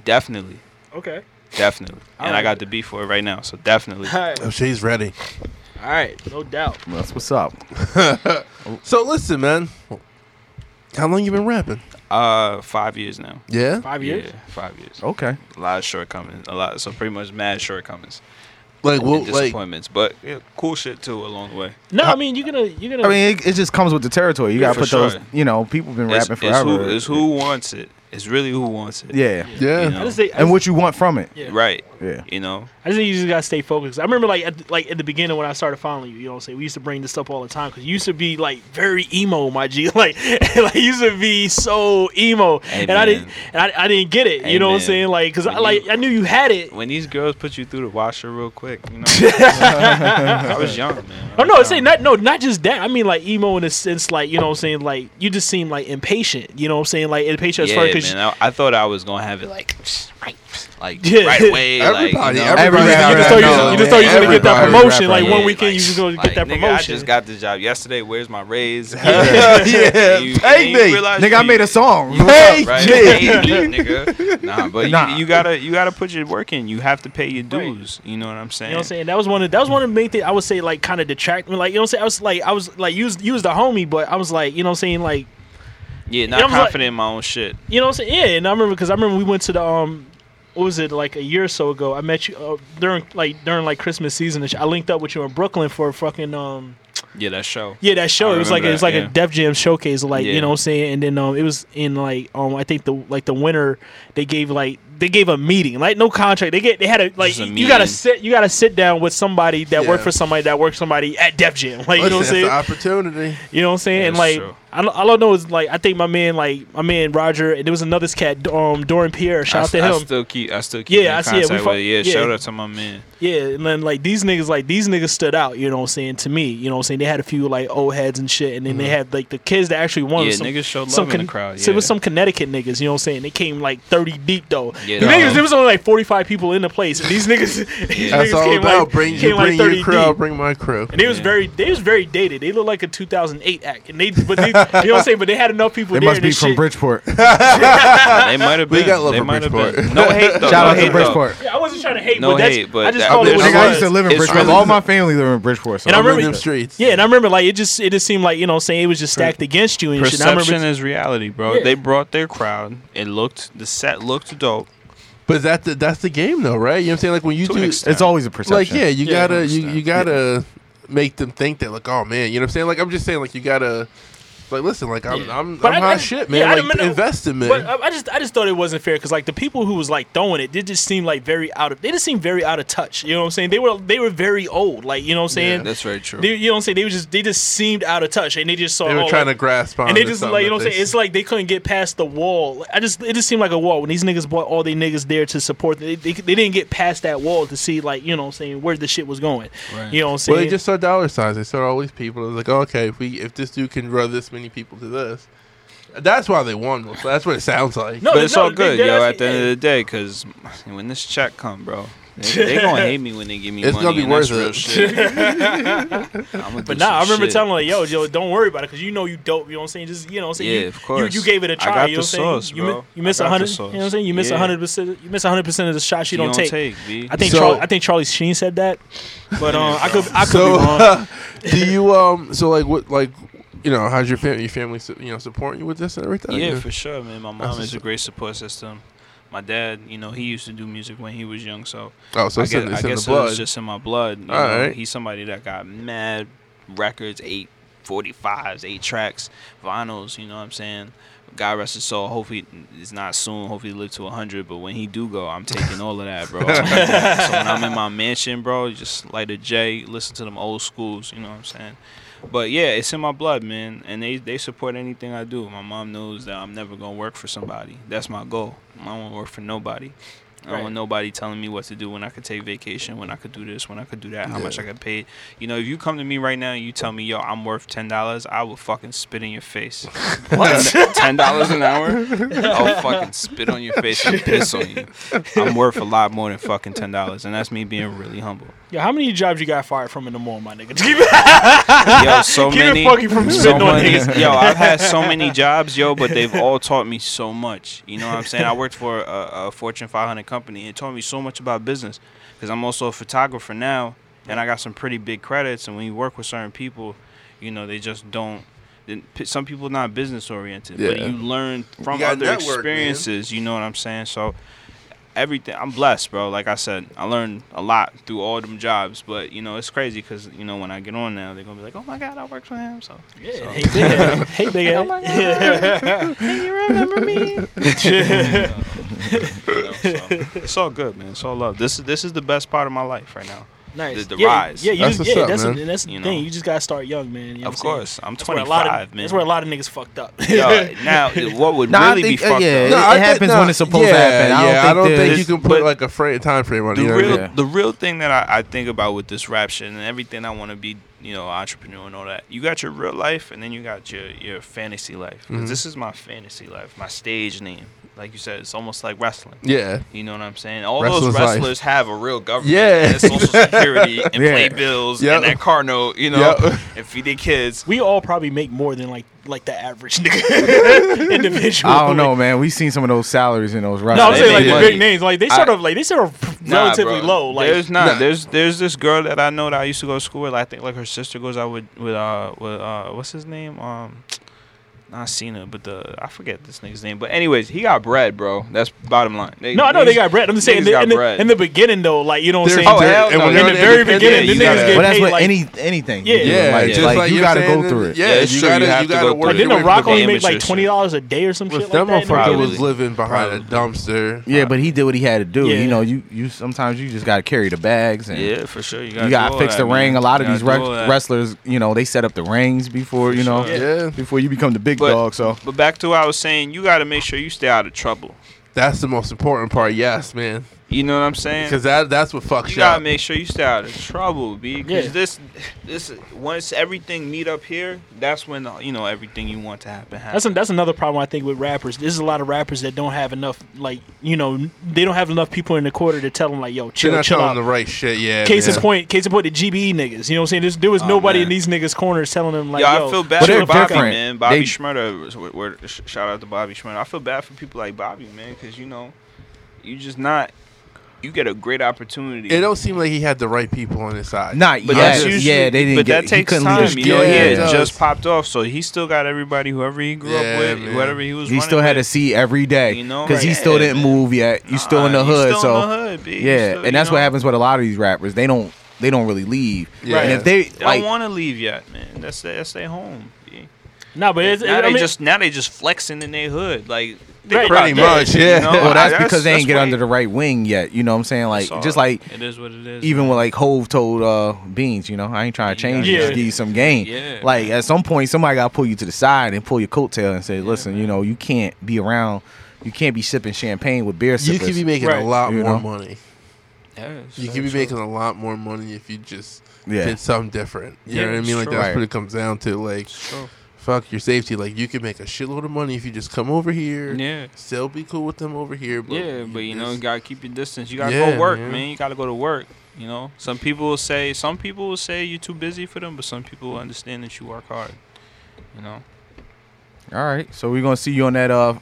definitely,
Okay.
Definitely. And I got the beat for it right now, so definitely.
All right.
Oh, she's ready.
All right. No doubt.
That's what's up.
So listen, man. How long you been rapping?
Uh, five years now.
Yeah.
Five years.
Yeah, five years.
Okay.
A lot of shortcomings. A lot. So pretty much mad shortcomings.
Like
and
what? Like
disappointments, but yeah, cool shit too along the way.
No, I mean you're gonna you're gonna.
I mean, it, it just comes with the territory. You gotta
For
put those. You know, people been
It's,
rapping
it's
forever.
who, it's who wants it. It's really who wants it.
Yeah.
yeah.
You know?
I just think, I
And what you want from it.
Yeah.
Right.
Yeah.
You know.
I just think you just gotta stay focused. I remember like at, like at the beginning when I started following you, you know, what I'm saying we used to bring this up all the time because you used to be like very emo, my G. Like, like you used to be so emo,
Hey,
and I didn't, and I, I didn't get it.
Hey,
you know what I'm saying? Like, because I like
you-
I knew you had it.
When these girls put you through the washer real quick, you know. I was young, man. I
Oh
was
no, it's
young.
saying not no, not just that. I mean like emo in a sense, like you know what I'm saying, like you just seem like impatient. You know what I'm saying, like impatient as far
Yeah,
because
man. I, I thought I was gonna have it like right, like
Yeah.
right away.
Everybody-
like, you know,
everybody
Every
you just thought you,
knowledge.
know,
you just thought you was gonna get that promotion. Like one
yeah,
weekend, you just gonna
like,
get that
nigga,
promotion.
I just got this job yesterday. Where's my raise?
yeah.
And you-
Pay
you
me.
realize
Nigga, I made a song.
Hey,
right?
G.
Hey, me, nigga. Nah, but
Nah.
You, you gotta you gotta put your work in. You have to pay your
Right.
dues. You know what I'm saying?
You know what I'm saying? That was one of that was one of the main things I would say like kind of detract me. Like you know what I'm saying? I was like I was like you was, you was the homie, but I was like you know what I'm saying like
Yeah, not
was like-
confident in my own shit.
you know what I'm saying? Yeah, and I remember because I remember we went to the um what was it like a year or so ago? I met you uh, during like during like Christmas season. I linked up with you in Brooklyn for a fucking um
Yeah, that show.
yeah that show.
I
it was like it was like
that,
a
yeah.
Def Jam showcase, like
Yeah.
you know what I'm saying. And then um it was in like um I think the like the winter they gave like they gave a meeting like no contract. They get they had a like
a
you gotta sit you gotta sit down with somebody that
Yeah.
worked for somebody that worked for somebody at Def Jam. Like you know what I'm saying?
the opportunity.
You know what I'm saying?
Yeah,
and like,
true.
I, don't- all I know is like, I think my man, like my man Roger, and there was another cat, um, Doran Pierre. Shout
I,
out to
I
him.
still keep I still keep
Yeah,
in
I see it. We
contact
fuck-
with it. Yeah,
yeah.
shout out to my man.
yeah, and then like these niggas, like these niggas stood out. You know what I'm saying? To me, you know what I'm saying? They had a few like old heads and shit, and then they had like the kids that actually won.
Mm-hmm. Yeah,
some,
niggas showed
some
love in the crowd,
So it was some Connecticut niggas. You know what I'm saying? They came like 30 deep though.
Yeah,
the niggas, there was only like 45 people in the place, and these niggas, these
That's
niggas
all
came
about
like
bring
came
you
like
bring
30
your crew, I'll
deep.
bring my crew.
And they was
Yeah.
very, they was very dated. They looked like a 2008 act, and they, but they, you know what I'm saying. But they had enough people
They
there.
must be from
shit-
Bridgeport.
They might have
We
been.
got love
they
for
might have
Bridgeport.
been. No hate though.
Shout
no
out to Bridgeport.
Yeah, I wasn't trying to hate,
No
but
hate, but
I just called it
it's
what it
Nigga, I used to live in Bridgeport. All my family live in Bridgeport. So
And I
I'm in
remember-
them streets.
Yeah, and I remember like it just it just seemed like you know what I'm saying it was just stacked against you and shit. And I
Perception
remember
is reality, bro.
Yeah.
They brought their crowd. It looked the set looked dope.
But that the, that's the game though, right? You know what I'm saying? Like when you
To
do
extent.
it's always a perception.
like yeah, you
Yeah,
gotta you, you gotta make them think that like oh man, you know what I'm saying? Like I'm just saying like you gotta like listen, like I'm
Yeah.
I'm,
But
I'm
I-
hot
I-
shit,
yeah, I
man.
don't
like
know-
invest in me.
But I, I just I just thought it wasn't fair because like the people who was like throwing it, they just seemed like very out of they just seemed very out of touch. You know what I'm saying? They were they were very old. Like you know what I'm saying?
That's very true.
They, you know what I'm saying? They were just they just seemed out of touch and they just saw
they were
oh,
trying
like-
to grasp on
and they just like you know what I'm saying. It's like they couldn't get past the wall. I just it just seemed like a wall when these niggas brought all they niggas there to support. They, they, they didn't get past that wall to see like you know what I'm saying where the shit was going.
Right.
You know what I'm saying?
Well, they just saw dollar signs. They saw all these people. It was like, oh, okay, if we if this dude can run this many people to this, that's why they won. So that's what it sounds like.
No,
but it's
no,
all good,
they
yo. At the end of the day, because when this check come, bro, they, they gonna hate me when they give me
It's
money.
gonna be
and
worth it.
Real shit. I'ma
But nah, I remember
shit.
telling like, yo, yo, don't worry about it because you know you dope. You know what I'm saying? Just you know what I'm saying?
Yeah,
you,
of course.
You, you gave it a try.
I got
you know
the
saying?
sauce,
you,
bro.
you miss
I
a hundred. You
sauce.
know what I'm saying? You miss a
Yeah.
hundred percent. You miss a hundred percent of the shots you,
You
don't, take. I think
So-
Charlie, I think Charlie Sheen said that, but um, I could I could
So,
be wrong.
do you um? So like what like, you know, how's your family? Your family, you know, supporting you with this and everything?
Yeah, for sure, man. My mom
That's
is a great support system. My dad, you know, he used to do music when he was young, so
Oh, so
I guess,
in,
I guess it was just in my blood. You
All
know?
right.
He's somebody that got mad records, eight forty fives, eight tracks, vinyls. You know what I'm saying? God rest his soul. Hopefully it's not soon. Hopefully he live to hundred. But when he do go, I'm taking all of that, bro. so when I'm in my mansion, bro, just light a J, listen to them old schools. You know what I'm saying? But yeah, it's in my blood, man, and they they support anything I do. My mom knows that I'm never gonna work for somebody. That's my goal. I don't work for nobody. I don't
Right.
want nobody telling me what to do when I could take vacation, when I could do this, when I could do that, how much I could pay. You know, if you come to me right now and you tell me, yo, I'm worth ten dollars, I will fucking spit in your face. What? Ten dollars an hour? I'll fucking spit on your face and piss on you. I'm worth a lot more than fucking ten dollars, and that's me being really humble.
Yo, how many jobs you got fired from in the mall, my nigga? Keep it-
Yo, so
Keep
many,
funky from
so
spitting on
many. Yo, I've had so many jobs, yo, but they've all taught me so much. You know what I'm saying? I worked for a, a Fortune 500 company. And It taught me so much about business because I'm also a photographer now, and I got some pretty big credits. And when you work with certain people, you know, they just don't some people not business oriented, but you learn from
gotta
other
network, man.
experiences. You know what I'm saying? So everything, I'm blessed, bro. Like I said, I learned a lot through all them jobs. But you know, it's crazy because you know when I get on now, they're gonna be like, "Oh my god, I worked for him." So
Yeah,
so-
hey big hey big head.
Oh my god, hey, you remember me? You know, so it's all good, man. It's all love. This is this is the best part of my life right now.
Nice.
The- the
yeah,
rise.
Yeah, you
That's
just,
what's
yeah,
up,
that's
man.
what- that's the
You
thing.
know.
You just gotta start young, man. You know
Of
what I'm saying?
course, I'm
That's where a lot
25,
of
man.
that's where a lot of niggas fucked up.
Yo, now what would
Nah, I
really be
think, uh,
fucked
yeah,
up?
it-
No, I think-
happens
no,
when it's supposed to
yeah,
happen. I don't
yeah,
think
I don't think you can put like a frame, time frame on it.
the
you know what I
real?
Yeah.
the real thing that I, I think about with this rap shit and everything I want to be you know entrepreneur and all that you got your real life and then you got your your fantasy life 'Cause
Mhm.
this is my fantasy life my stage name like you said it's almost like wrestling
Yeah.
you know what I'm saying all
Wrestler's
those
life.
wrestlers have a real government
Yeah.
and social security and
Yeah.
pay bills
Yep.
and that car note you know
Yep.
and feed their kids
we all probably make more than like like the average nigga individual.
I don't know, man. We seen some of those salaries in those
No, I'm saying like
make
the big names, like they sort
I-
of like they sort of
Nah,
relatively
bro.
low. Like
there's not
Nah.
there's there's this girl that I know that I used to go to school with. I think like her sister goes out with with uh with uh what's his name um not Cena but the I forget this nigga's name. But anyways, he got bread, bro. That's bottom line. They,
no, I know they got bread. I'm just saying in the, in, the, in the beginning though, like you know what I'm saying.
Oh, hell
and
no,
when
in the very beginning,
you
the niggas
gotta-
get
But that's
paid
what
like
any anything.
Yeah.
you.
Yeah,
like,
just
like,
like
you got to go through it.
Yeah,
Yeah, it's
you
true,
gotta
you
you gotta
go
work
through
Like,
it.
didn't the Rock only
the
make like twenty dollars a day or some
Well,
shit
that motherfucker was living behind a dumpster.
Yeah, but he did what he had to do.
Yeah.
You know, you you sometimes you just got to carry the bags and
Yeah, for sure. You
gotta fix the ring. A lot of these wrestlers, you know, they set up the rings before you know.
Yeah.
before you become the big
But-
dog. So
But back to what I was saying, you got to make sure you stay out of trouble.
That's the most important part. Yes, man.
You know what I'm saying?
Because that that's what fucks
you
you
gotta
up.
make sure you stay out of trouble, b. Because
Yeah.
this, this, once everything meet up here, that's when uh, you know everything you want to happen. happen.
That's a, that's another problem I think with rappers. There's a lot of rappers that don't have enough like you know they don't have enough people in the quarter to tell them like yo
You're not
chill
telling
out.
the right shit. Yeah.
Case
man.
in point, case in point, the GBE niggas. You know what I'm saying? There's, there was
Oh,
nobody
man.
in these niggas' corners telling them like,
Yo,
yo,
I feel bad for Bobby,
different.
man. Bobby
They-
Schmurder, was- word- word- sh- shout out to Bobby Shmurda. I feel bad for people like Bobby, man, because you know, you just not, you get a great opportunity.
It don't seem like he had the right people on his side.
not
But
yet.
that's usually,
yeah, they didn't
But
get.
that takes time. You know,
Yeah,
he had just popped off, so he still got everybody, whoever he grew
Yeah,
up with,
man.
whatever he was.
He
running
still had
with.
to see every day
You know?
because he still
Yeah,
didn't
man.
move yet. You still in the hood,
still
so
in the hood, B.
Yeah,
still-
and
you
that's what
know?
happens with a lot of these rappers. They don't they don't really leave.
Yeah.
And if they,
They
like,
don't want to leave yet, man. That's that's their home. B.
nah, but it's,
now
I
they
mean,
just now they just flexing in their hood, like think
Right.
about
Pretty
that,
much,
you
yeah.
know?
well, that's
I-
because they
that's
ain't get under the right wing yet. You know what I'm saying? Like
that's
just like
it is what it is.
even
man.
with like Hov told uh Beans, you know, I ain't trying to change you, just give you some game.
Yeah.
Like at some point, somebody got to pull you to the side and pull your coattail and say, "Listen, you know, you can't be around, you can't be sipping champagne with beer
You could be making
Right.
a lot
You
more
know?
money.
Yeah,
You could be
true.
making a lot more money if you just
yeah,
did something different. You
Yeah,
know what I mean? Like that's what it comes down to. Like,
It's true.
Fuck your safety. Like you can make a shitload of money if you just come over here.
Yeah.
Still be cool with them over here. But
Yeah, but you know, you gotta keep your distance. You gotta
Yeah,
go work,
man.
man. You gotta go to work. You know, some people will say, some people will say you're too busy for them, but some people will understand that you work hard. You know,
all right. So we're gonna see you on that uh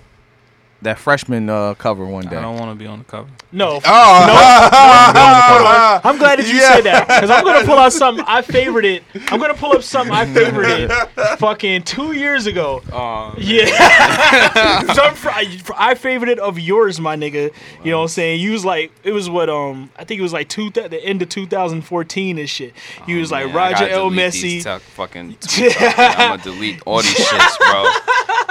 that freshman uh cover one day.
I don't want to be on the cover.
no.
Oh,
I'm glad that you
Yeah.
said that because I'm gonna pull out something I favorited. I'm gonna pull up something I favorited fucking two years ago.
Oh,
Yeah, Some fr- I I favorited of yours, my nigga. You know what I'm saying? You was like, it was what um, I think it was like two th- the end of 2014 and shit. You was like Roger L. Messi.
fucking tweets out. I'm gonna delete all these shits, bro.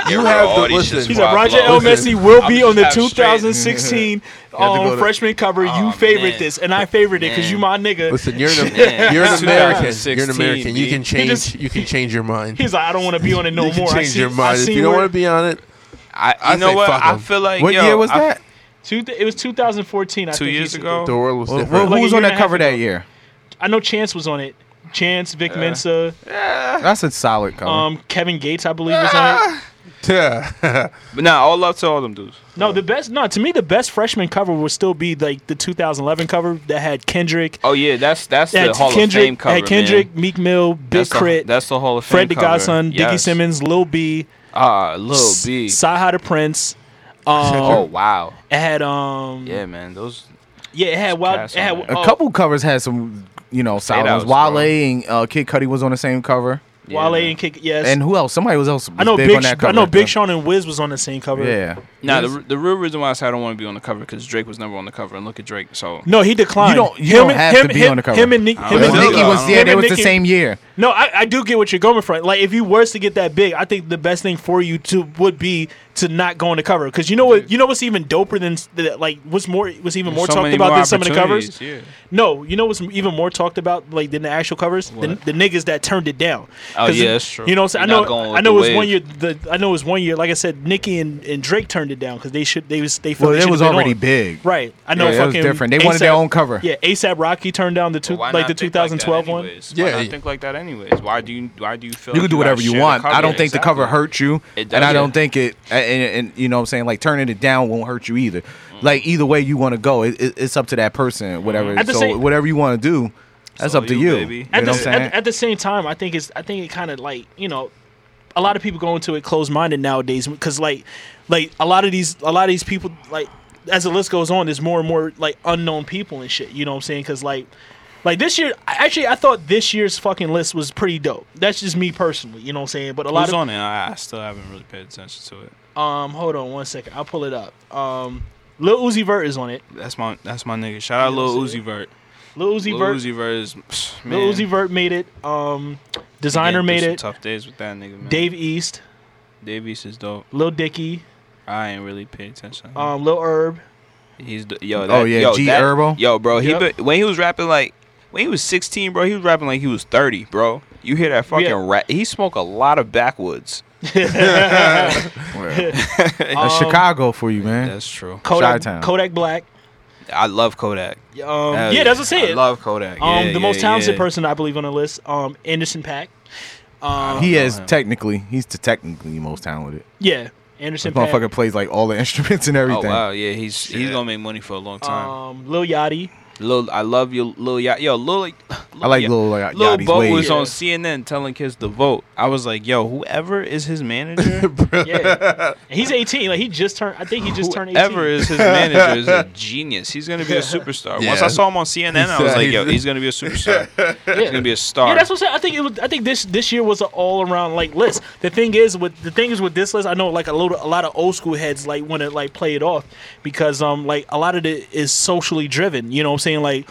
Get
You have
of all
to
these
listen.
shits
He's
before
like Roger. L. Messi will
I'm
be on the 2016
had to
um,
to-
freshman cover. You
Oh,
favorite
man.
this, and I favored it because you my nigga.
Listen, you're an, you're an American. You're an American. You can change.
just-
you can change your mind.
He's like, I don't want to be on it no
you can
more. I
change
see,
your
I
mind if you don't want to be on it.
I, you
I
know
say
what?
fuck
I
'em.
feel like
what
yo,
year was
I-
that?
Two, it was 2014. I
Two
think
years ago?
The world was
Well,
different.
who was
year
on that cover that year?
I know Chance was on it. Chance, Vic Mensa,
That's a solid cover.
um, Kevin Gates, I believe was on it.
Yeah.
But nah, all love to all them dudes.
No, the best. No, to me, the best freshman cover would still be like the 2011 cover that had Kendrick.
Oh yeah, that's that's
That
the Hall
Kendrick,
of Fame cover,
had Kendrick,
man.
Meek Mill, Big
That's the-
Crit,
that's the Hall of Fame
Fred the. Godson, Diggy
Yes.
Simmons, Lil B,
Ah, Lil B.
CyHi the Prynce. Um,
Oh wow.
it had um,
Yeah, man. Those
yeah, it had wild. It had
on there.
a
uh,
couple covers had some, you know, solid ones.
outs, bro.
Wale and uh, Kid Cudi was on the same cover.
Yeah,
Wale and Kick. Yes,
And who else? Somebody was else. Was
I know
big,
Big.
on that
Sh-
cover.
I know Big
too.
Sean and Wiz was on the same cover.
Yeah.
Nah, the, the real reason why I said I don't want to be on the cover because Drake was never on the cover, and look at Drake. So
No, he declined.
You don't- you
him
don't
and,
have
him,
to be
him,
on the cover.
Him and Nick. Him and.
Nicki
I
was yeah, they
and
was the same year.
No, I, I do get what you're going for. Like, if you were to get that big, I think the best thing for you to would be to not go on the cover because you know what you know what's even doper than the, like what's more what's even more
so
talked about
more
than some of the covers.
Yeah.
No, you know what's even more talked about like than the actual covers? The, the niggas that turned it down.
Oh,
'Cause
yeah, that's true.
You know, what I'm
You're
saying?
not going
I know. I know
the
it was one year. The I know it was one year. Like I said, Nicki and, and Drake turned it down because they should. They was they felt
Well,
they
it was already
on.
big.
Right. I know.
Yeah, it was different. They wanted their own cover.
Yeah, ASAP Rocky turned down the two
But why
like the
think like
2012 one.
anyways?
Yeah,
Why not
yeah.
think like that anyways? Why do you why do you feel
You
like
can do
gotta
whatever you want. I don't think the cover
Exactly.
hurts you, and I don't think it. And, and you know, what I'm saying like turning it down won't hurt you either. Mm. Like either way you want to go, it, it, it's up to that person. Whatever.
Mm-hmm.
So
same-
whatever you want to do, that's up to
you,
you.
baby.
You
At
know
the,
what I'm
at, at the same time, I think it's I think it kind of like you know, a lot of people go into it closed minded nowadays because like like a lot of these a lot of these people like as the list goes on, there's more and more like unknown people and shit. You know what I'm saying? Because like like this year, actually, I thought this year's fucking list was pretty dope. That's just me personally. You know what I'm saying? But a lot
Who's
of
on it? I, I still haven't really paid attention to it.
um, hold on one second, I'll pull it up. Um, Lil Uzi Vert is on it.
That's my that's my nigga. Shout out
You know
Lil Uzi Vert.
Lil Uzi
Lil
Vert.
Uzi Vert is psh, man.
Lil Uzi Vert made it. Um, Desiigner
Getting through
made
some
it.
Tough days with that nigga, man.
Dave East,
Dave East is dope.
Lil Dicky,
I ain't really pay attention.
um, Lil Herb.
He's the, yo. That, Oh,
yeah,
yo,
G
that-
Herbo?
Yo, bro. He
Yep.
been, when he was rapping like when he was 16, bro. He was rapping like he was 30, bro. You hear that fucking
Yeah.
rap? He smoked a lot of backwoods.
That's Chicago for you, man.
That's true.
Kodak,
Chi-Town.
Kodak Black.
I love Kodak.
Um,
Hell
yeah, that's what I said.
I love Kodak.
um,
Yeah,
the most
yeah,
talented
yeah.
person I believe on the list. Um, Anderson .Paak. Um,
he is technically he's the technically most talented.
yeah, Anderson .Paak.
motherfucker plays like all the instruments and everything.
Oh
everything.
wow, yeah, he's he's gonna make money for a long time.
Um, Lil Yachty.
Lil, I love you, Lil Ya- Yo, Lil,
I like
Ya-
Lil like,
Lil
Yachty's
Bo
ways.
was
Yeah.
on CNN telling kids to vote. I was like, yo, whoever is his manager,
Yeah, and he's 18. Like he just turned. I think he just turned 18.
whoever is his manager is a genius. He's gonna be a superstar. Once I saw him on CNN, I was like, yo, he's gonna be a superstar. He's gonna be a star.
Yeah, that's what I'm saying. I think it was, I think this this year was an all around like list. The thing is with the thing is with this list, I know like a lot a lot of old school heads like want to like play it off because um like a lot of it is socially driven. You know what I'm saying? Like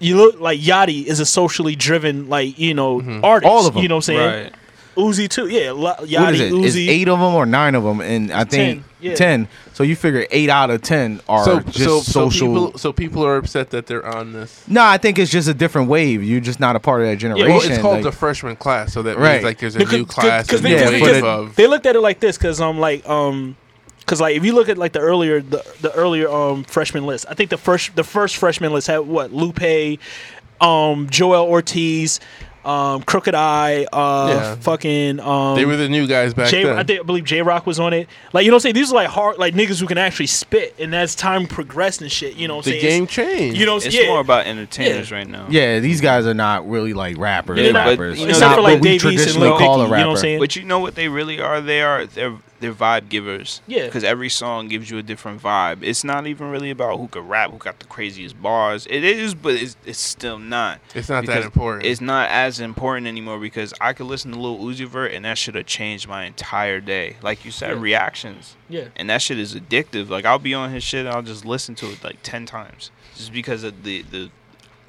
you look like Yachty is a socially driven like you know artist.
All of 'em.
You know what I'm saying?
right.
Uzi too. Yeah, Lo- Yachty,
what is it? It's
Uzi.
eight of them or nine of them, and I think
10, yeah.
ten. So you figure eight out of ten are
So,
just
so, so
social.
people, so people are upset that they're on this.
no, I think it's just a different wave. You're just not a part of that generation.
Well, it's called
like-
the freshman class, so that
Right.
means like there's a
Because-
new class,
because
a
they,
new
Yeah,
they,
wave of.
they looked at it like this because I'm um like um because like if you look at like the earlier the, the earlier um freshman list, I think the first the first freshman list had what Lupe, um Joell Ortiz, um Crooked I, uh
Yeah.
fucking um
They were the new guys back
J,
then.
I, think, I believe Jay Rock was on it. Like you know, what I'm saying these are like hard, like niggas who can actually spit, and as time progressed and shit, you know, what I'm
the
saying
game
It's-
changed.
You know, what I'm
It's
saying? yeah,
more about entertainers right now.
yeah, these guys are not really like rappers.
Yeah, but, you know,
It's
except
not
for
what
like
we
Dave East and
traditionally
Lil
call
Dicky,
a
you know
rapper.
what I'm saying?
But you know what they really are? They are they're they're vibe givers.
Yeah.
Because every song gives you a different vibe. It's not even really about who could rap, who got the craziest bars. It is, but it's, it's still not.
It's not that important.
It's not as important anymore because I could listen to Lil Uzi Vert and that should have changed my entire day. Like you said,
Yeah.
reactions.
yeah.
And that shit is addictive. Like I'll be on his shit and I'll just listen to it like ten times. Just because of the the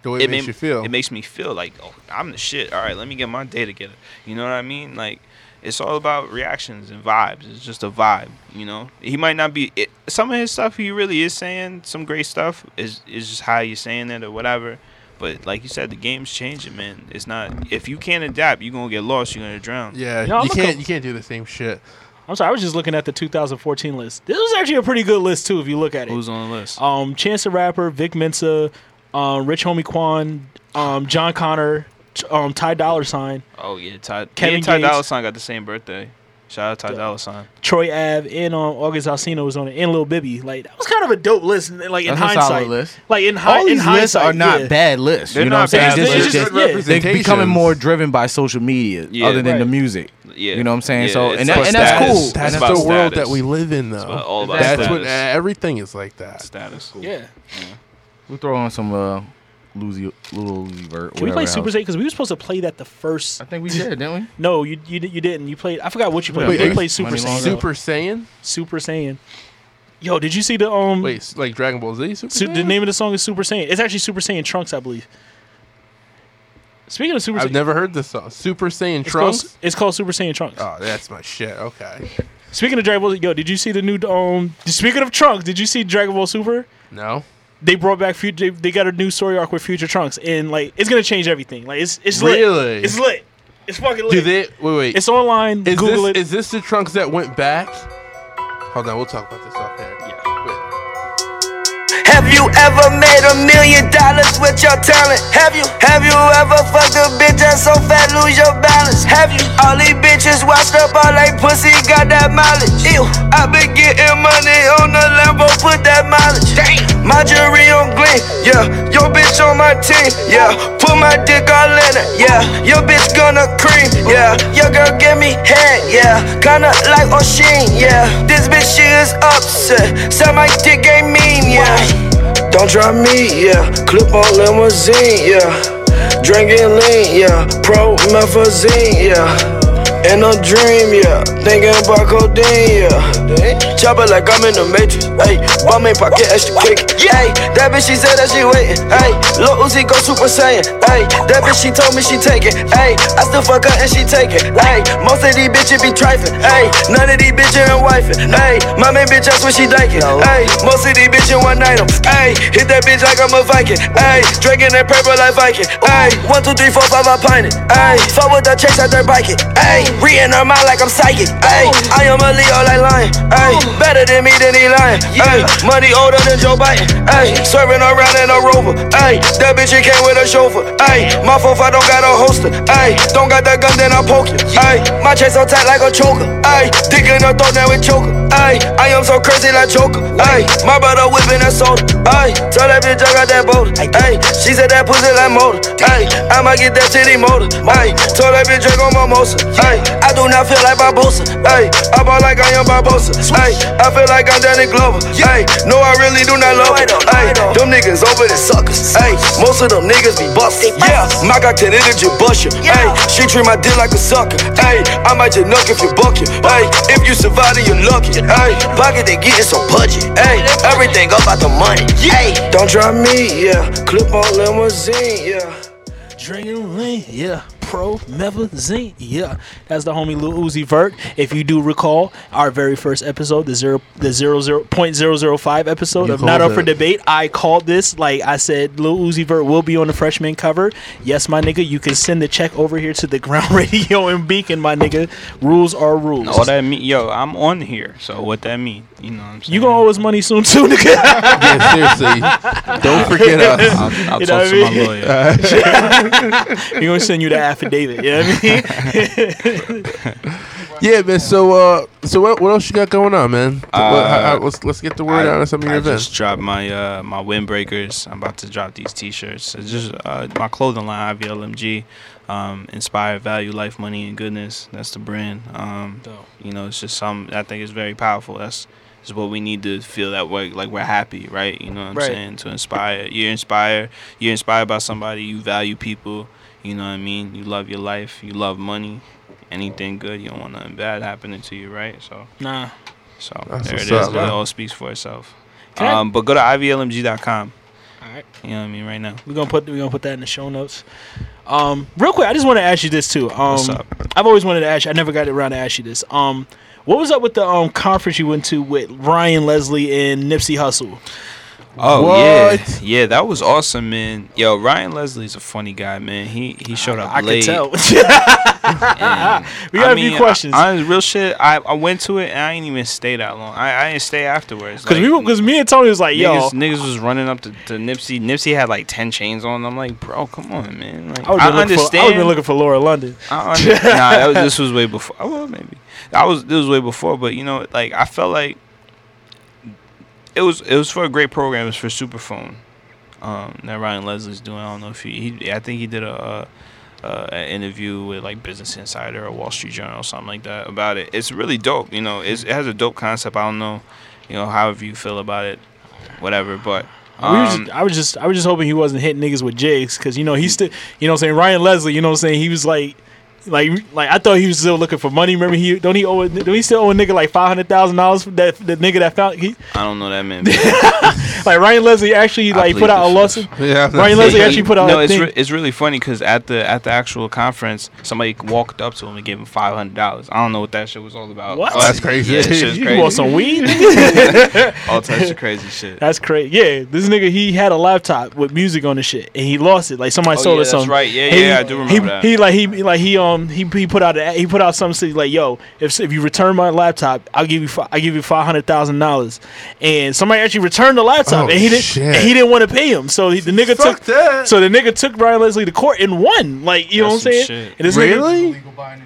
the way it, makes
ma-
you feel.
It makes me feel like, oh, I'm the shit. All right, let me get my day together. You know what I mean? Like, it's all about reactions and vibes. It's just a vibe. You know, he might not be it, some of his stuff. He really is saying some great stuff. Is is just how you're saying it or whatever. But like you said, the game's changing, man. It's not if you can't adapt, you're gonna get lost. You're gonna drown.
yeah,
No, I'm
you can't
co-
you can't do the same shit.
I'm sorry, I was just looking at the 2014 list. This was actually a pretty good list too, if you look at it.
Who's on the list?
Um, Chance the Rapper, Vic Mensa, um, Rich Homie Quan, um, Jon Connor, t- um, Ty Dolla Sign,
Oh yeah, Ty.
Kevin
Kevin Ty
Gates.
Dolla Sign got the same birthday. Shout out Ty Dolla Sign.
Troy Ave, and um, August Alsina was on it, and Lil Bibby. Like that was kind of a dope list. Like in
That's a solid
hindsight,
list.
like in, hi-
All
in
these
hindsight,
lists are not
yeah.
bad lists.
They're
you know
not
what I'm saying?
lists.
is
They're
just
just- yeah.
they're becoming more driven by social media,
Yeah.
other than the music.
Yeah,
You know what I'm saying?
Yeah,
So- and that- and that's
status.
cool.
It's
That's
about
the world that we live in, though.
about- all about
That's
status.
what uh, everything is like that.
Status.
Yeah,
We'll throw on some uh, Lucy, Lil Uzi Vert.
Can we
whatever
play Super
hell.
Saiyan? Because we were supposed to play that the first.
I think we did, didn't we?
No, you you, you didn't. You played. I forgot what you played.
Wait,
you played Super Saiyan.
Long
Super Saiyan.
Super Saiyan. Yo, did you see the um?
Wait, like Dragon Ball Z. Super
Su- the name of the song is Super Saiyan. It's actually Super Saiyan Trunks, I believe. Speaking of Super Saiyan,
I've
Saiyan,
never heard this song. Super Saiyan
it's called,
Trunks.
it's called Super Saiyan Trunks.
Oh, that's my shit. Okay.
Speaking of Dragon Ball, yo, did you see the new um? Speaking of Trunks, did you see Dragon Ball Super?
No.
They brought back future. They got a new story arc with Future Trunks, and like it's gonna change everything. Like it's it's lit.
Really?
It's lit. It's fucking lit.
Do they? Wait, wait.
It's online.
is
Google
this
it.
is this the Trunks that went back? Hold on, we'll talk about this
Have you ever made a million dollars with your talent? Have you? Have you ever fucked a bitch that's so fat lose your balance? Have you? All these bitches washed up all they pussy got that mileage. Ew. I been getting money on the Lambo, put that mileage. Damn. My jewelry on gleam, yeah. Your bitch on my team, yeah. Put my dick all in it, yeah. Your bitch gonna cream, yeah. Your girl give me head, yeah. Kinda like O'Sheen, yeah. This bitch she is upset, said my dick ain't mean, yeah. Don't try me, yeah. Clip on limousine, yeah. Drinking lean, yeah. Promethazine, yeah. In a dream, yeah. Thinking about codeine, yeah. Chopper like I'm in the matrix, ayy. Bomb in pocket, extra quick, ayy. That bitch, she said that she waiting, ayy. Lil Uzi go super saiyan, ayy. That bitch, she told me she take it, ayy. I still fuck her and she take it, ayy. Most of these bitches be trifling, ayy. None of these bitches ain't wifing, ayy. My main bitch, that's what she thinking, ayy. Most of these bitches one night 'em, ayy. Hit that bitch like I'm a Viking, ayy. Drinking that purple like Viking, ayy. One, two, three, four, five, I pint it, ayy. Fuck with the chase out there biking, ayy. Re in her mind like I'm psychic, ayy. I am a Leo like lion, ayy. Better than me than lying, ayy. Money older than Joe Biden, ayy. serving around in a rover, ayy. That bitch, she came with a chauffeur, ayy. My 4 don't got a holster, ayy. Don't got that gun, then I poke you, ayy. My chest so tight like a choker, ayy. Dick in her throat, now it choker, ayy. I am so crazy like Joker, ayy. My brother whipping that soda, ayy. Tell that bitch I got that boulder, ayy. She said that pussy like motor, ayy. I might get that titty motor, ayy. Told that bitch drink on mimosa, ayy. I do not feel like Barbosa, ayy. I ball like I am Barbosa, ayy. I feel like I'm Danny Glover, ayy. No, I really do not love it, ayy. Them niggas over the suckers, Hey, Most of them niggas be busted, yeah. My cock can energy you, ayy. She treat my dick like a sucker, Hey, I might just knock if you buck it, ayy. If you survive, then you're lucky, ayy. Pocket they getting so pudgy, Hey, Everything about the money, Hey, Don't try me, yeah. Clip on limousine, yeah.
Drinking lean, yeah. Promethazine, yeah. That's the homie Lil Uzi Vert. If you do recall, our very first episode, the zero, the zero zero point zero zero five episode
You
of Not Up for. Debate, I called this like I said. Lil Uzi Vert will be on the freshman cover. Yes, my nigga, you can send the check over here to the Ground Radio and Beacon, my nigga. Rules are rules.
All that mean, yo, I'm on here. So what that mean? You know what I'm saying?
you gonna owe us money soon too, nigga.
Yeah, seriously. Don't forget us.
I'll, I'll
You
talk
know
to
what I
my
mean?
lawyer.
we gonna send you the affidavit. You know what I mean?
Yeah, man. So, uh, so what, what else you got going on, man? What-
Uh,
how- how- let's let's get the word
I-
out on some of your
I
events.
just dropped my uh my windbreakers. I'm about to drop these T-shirts. It's just uh, my clothing line, IVLMG, um, inspired value, life, money, and goodness. That's the brand. Um, you know, it's just some I think it's very powerful. That's is what we need to feel that way, like we're happy, right? You know what I'm
Right.
saying? To inspire, you're inspired. You're inspired by somebody. You value people. You know what I mean? You love your life. You love money. Anything good, you don't want nothing bad happening to you, right? So.
Nah.
So
That's
there it is.
up,
It all speaks for itself.
Can I-
Um, but go to ivlmg.com.
All right.
You know what I mean? Right now.
We're gonna put we're gonna put that in the show notes. Um, real quick, I just want to ask you this too. Um,
What's up?
I've always wanted to ask you. I never got around to ask you this. Um, what was up with the um conference you went to with Ryan Leslie and Nipsey Hussle?
Oh
What?
yeah, yeah, that was awesome, man. Yo, Ryan Leslie's a funny guy, man. He he showed up
I
late.
could tell. We got
I
a few questions.
I, I, real shit. I, I went to it and I didn't even stay that long. I, I didn't stay afterwards.
Because
Like,
we because me and Tony was like, yo,
Niggas, niggas was running up to, to Nipsey. Nipsey had like ten chains on. I'm like, bro, come on, man. Like,
I was
I,
for I
understand.
was been looking for Lauren London.
I under- nah, that was, this was way before. Oh, well, maybe that was this was way before. But you know, like I felt like it was it was for a great program. It was for Superphone um, that Ryan Leslie's doing. I don't know if he, he I think he did a. Uh, uh, an interview with like Business Insider or Wall Street Journal or something like that about it. It's really dope. You know, it's, it has a dope concept. I don't know, you know, however you feel about it, whatever. But
we
Um,
just, I was just I was just hoping he wasn't hitting niggas with jigs because you know he's still you know what I'm saying Ryan Leslie you know what I'm saying he was like like like I thought he was still looking for money. Remember he don't he owe a- don't he still owe a nigga like five hundred thousand dollars for that the nigga that found he
I don't know that man.
like Ryan Leslie actually
I
like put out a lawsuit.
Yeah,
Ryan Leslie actually put out
no,
a
it's
thing.
re- it's really funny because at the at the actual conference, somebody walked up to him and gave him five hundred dollars. I don't know what that shit was all about.
What?
Oh,
That's crazy.
Yeah, that shit's
you want some weed?
all types of crazy shit.
That's crazy. Yeah, this nigga he had a laptop with music on the shit and he lost it. Like somebody
Oh,
sold
yeah,
it
that's
something.
right. Yeah,
He-
yeah, I do remember
he,
that.
He like he like he um Um, he, he put out a, he put out something saying, like yo if if you return my laptop I'll give you fi- I give you five hundred thousand dollars and somebody actually returned the laptop
Oh,
and he didn't and he didn't want to pay him so he, the nigga
Fuck
took
that.
so the nigga took Brian Leslie to court and won like you know what I'm saying
shit.
and this nigga-
Really?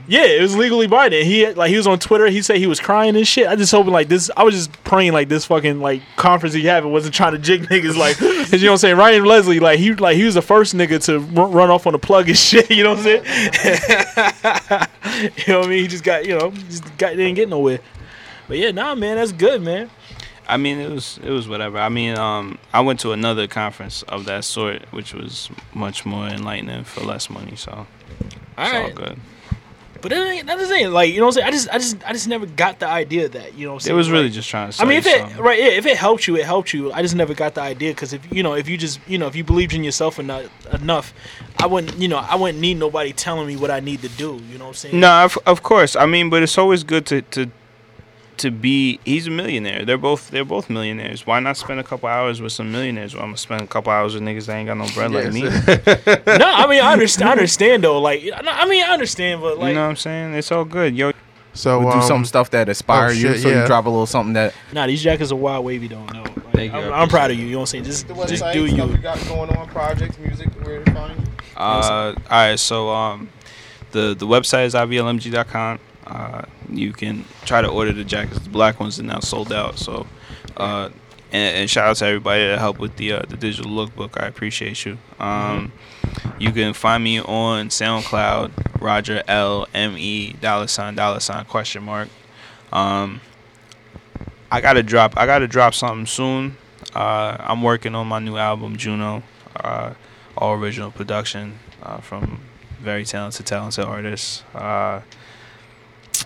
yeah, it was legally binding. He had, like he was on Twitter. He said he was crying and shit. I just hoping like this. I was just praying like this fucking like conference he having wasn't trying to jig niggas like 'cause you know what I'm saying. Ryan Leslie like he like he was the first nigga to run, run off on the plug and shit. You know what I'm saying? you know what I mean? He just got you know just got didn't get nowhere. But yeah, nah, man, that's good, man.
I mean, it was it was whatever. I mean, um, I went to another conference of that sort, which was much more enlightening for less money. So it's all good.
But that ain't, that's the thing. Like you know what I'm saying. I just I just I just never got the idea of that. You know what I'm
It was really
Like,
just trying to.
I mean, if it right, yeah, if it helped you, it helped you. I just never got the idea because if you know, if you just you know, if you believed in yourself enough, enough, I wouldn't, you know, I wouldn't need nobody telling me what I need to do. You know what I'm saying?
No, of, of course. I mean, but it's always good to to to be. He's a millionaire. They're both they're both millionaires. Why not spend a couple hours with some millionaires? Well, I'm gonna spend a couple hours with niggas that ain't got no bread like me.
no, I mean, I understand. I understand though. Like, I mean, I understand, but like,
you know what I'm saying? It's all good, yo.
So
We'll do
um,
some stuff that inspire
oh,
you,
shit,
so
yeah.
you drop a little something that.
nah, these jackets are wild wavy. Don't know. Like,
Thank you,
I'm,
I
I'm proud of you. You know what I'm saying? Just,
The
just
website,
do
stuff
you.
you got going on, projects, music, where to find you.
Uh, all right, so um, the the website is ivlmg.com. Uh, you can try to order the jackets. The black ones are now sold out. So, uh, and, and shout out to everybody that helped with the uh, the digital lookbook. I appreciate you. Um, you can find me on SoundCloud, Roger L M E dollar sign dollar sign question mark. Um, I gotta drop. I gotta drop something soon. Uh, I'm working on my new album, Juno. Uh, all original production from very talented, talented artists.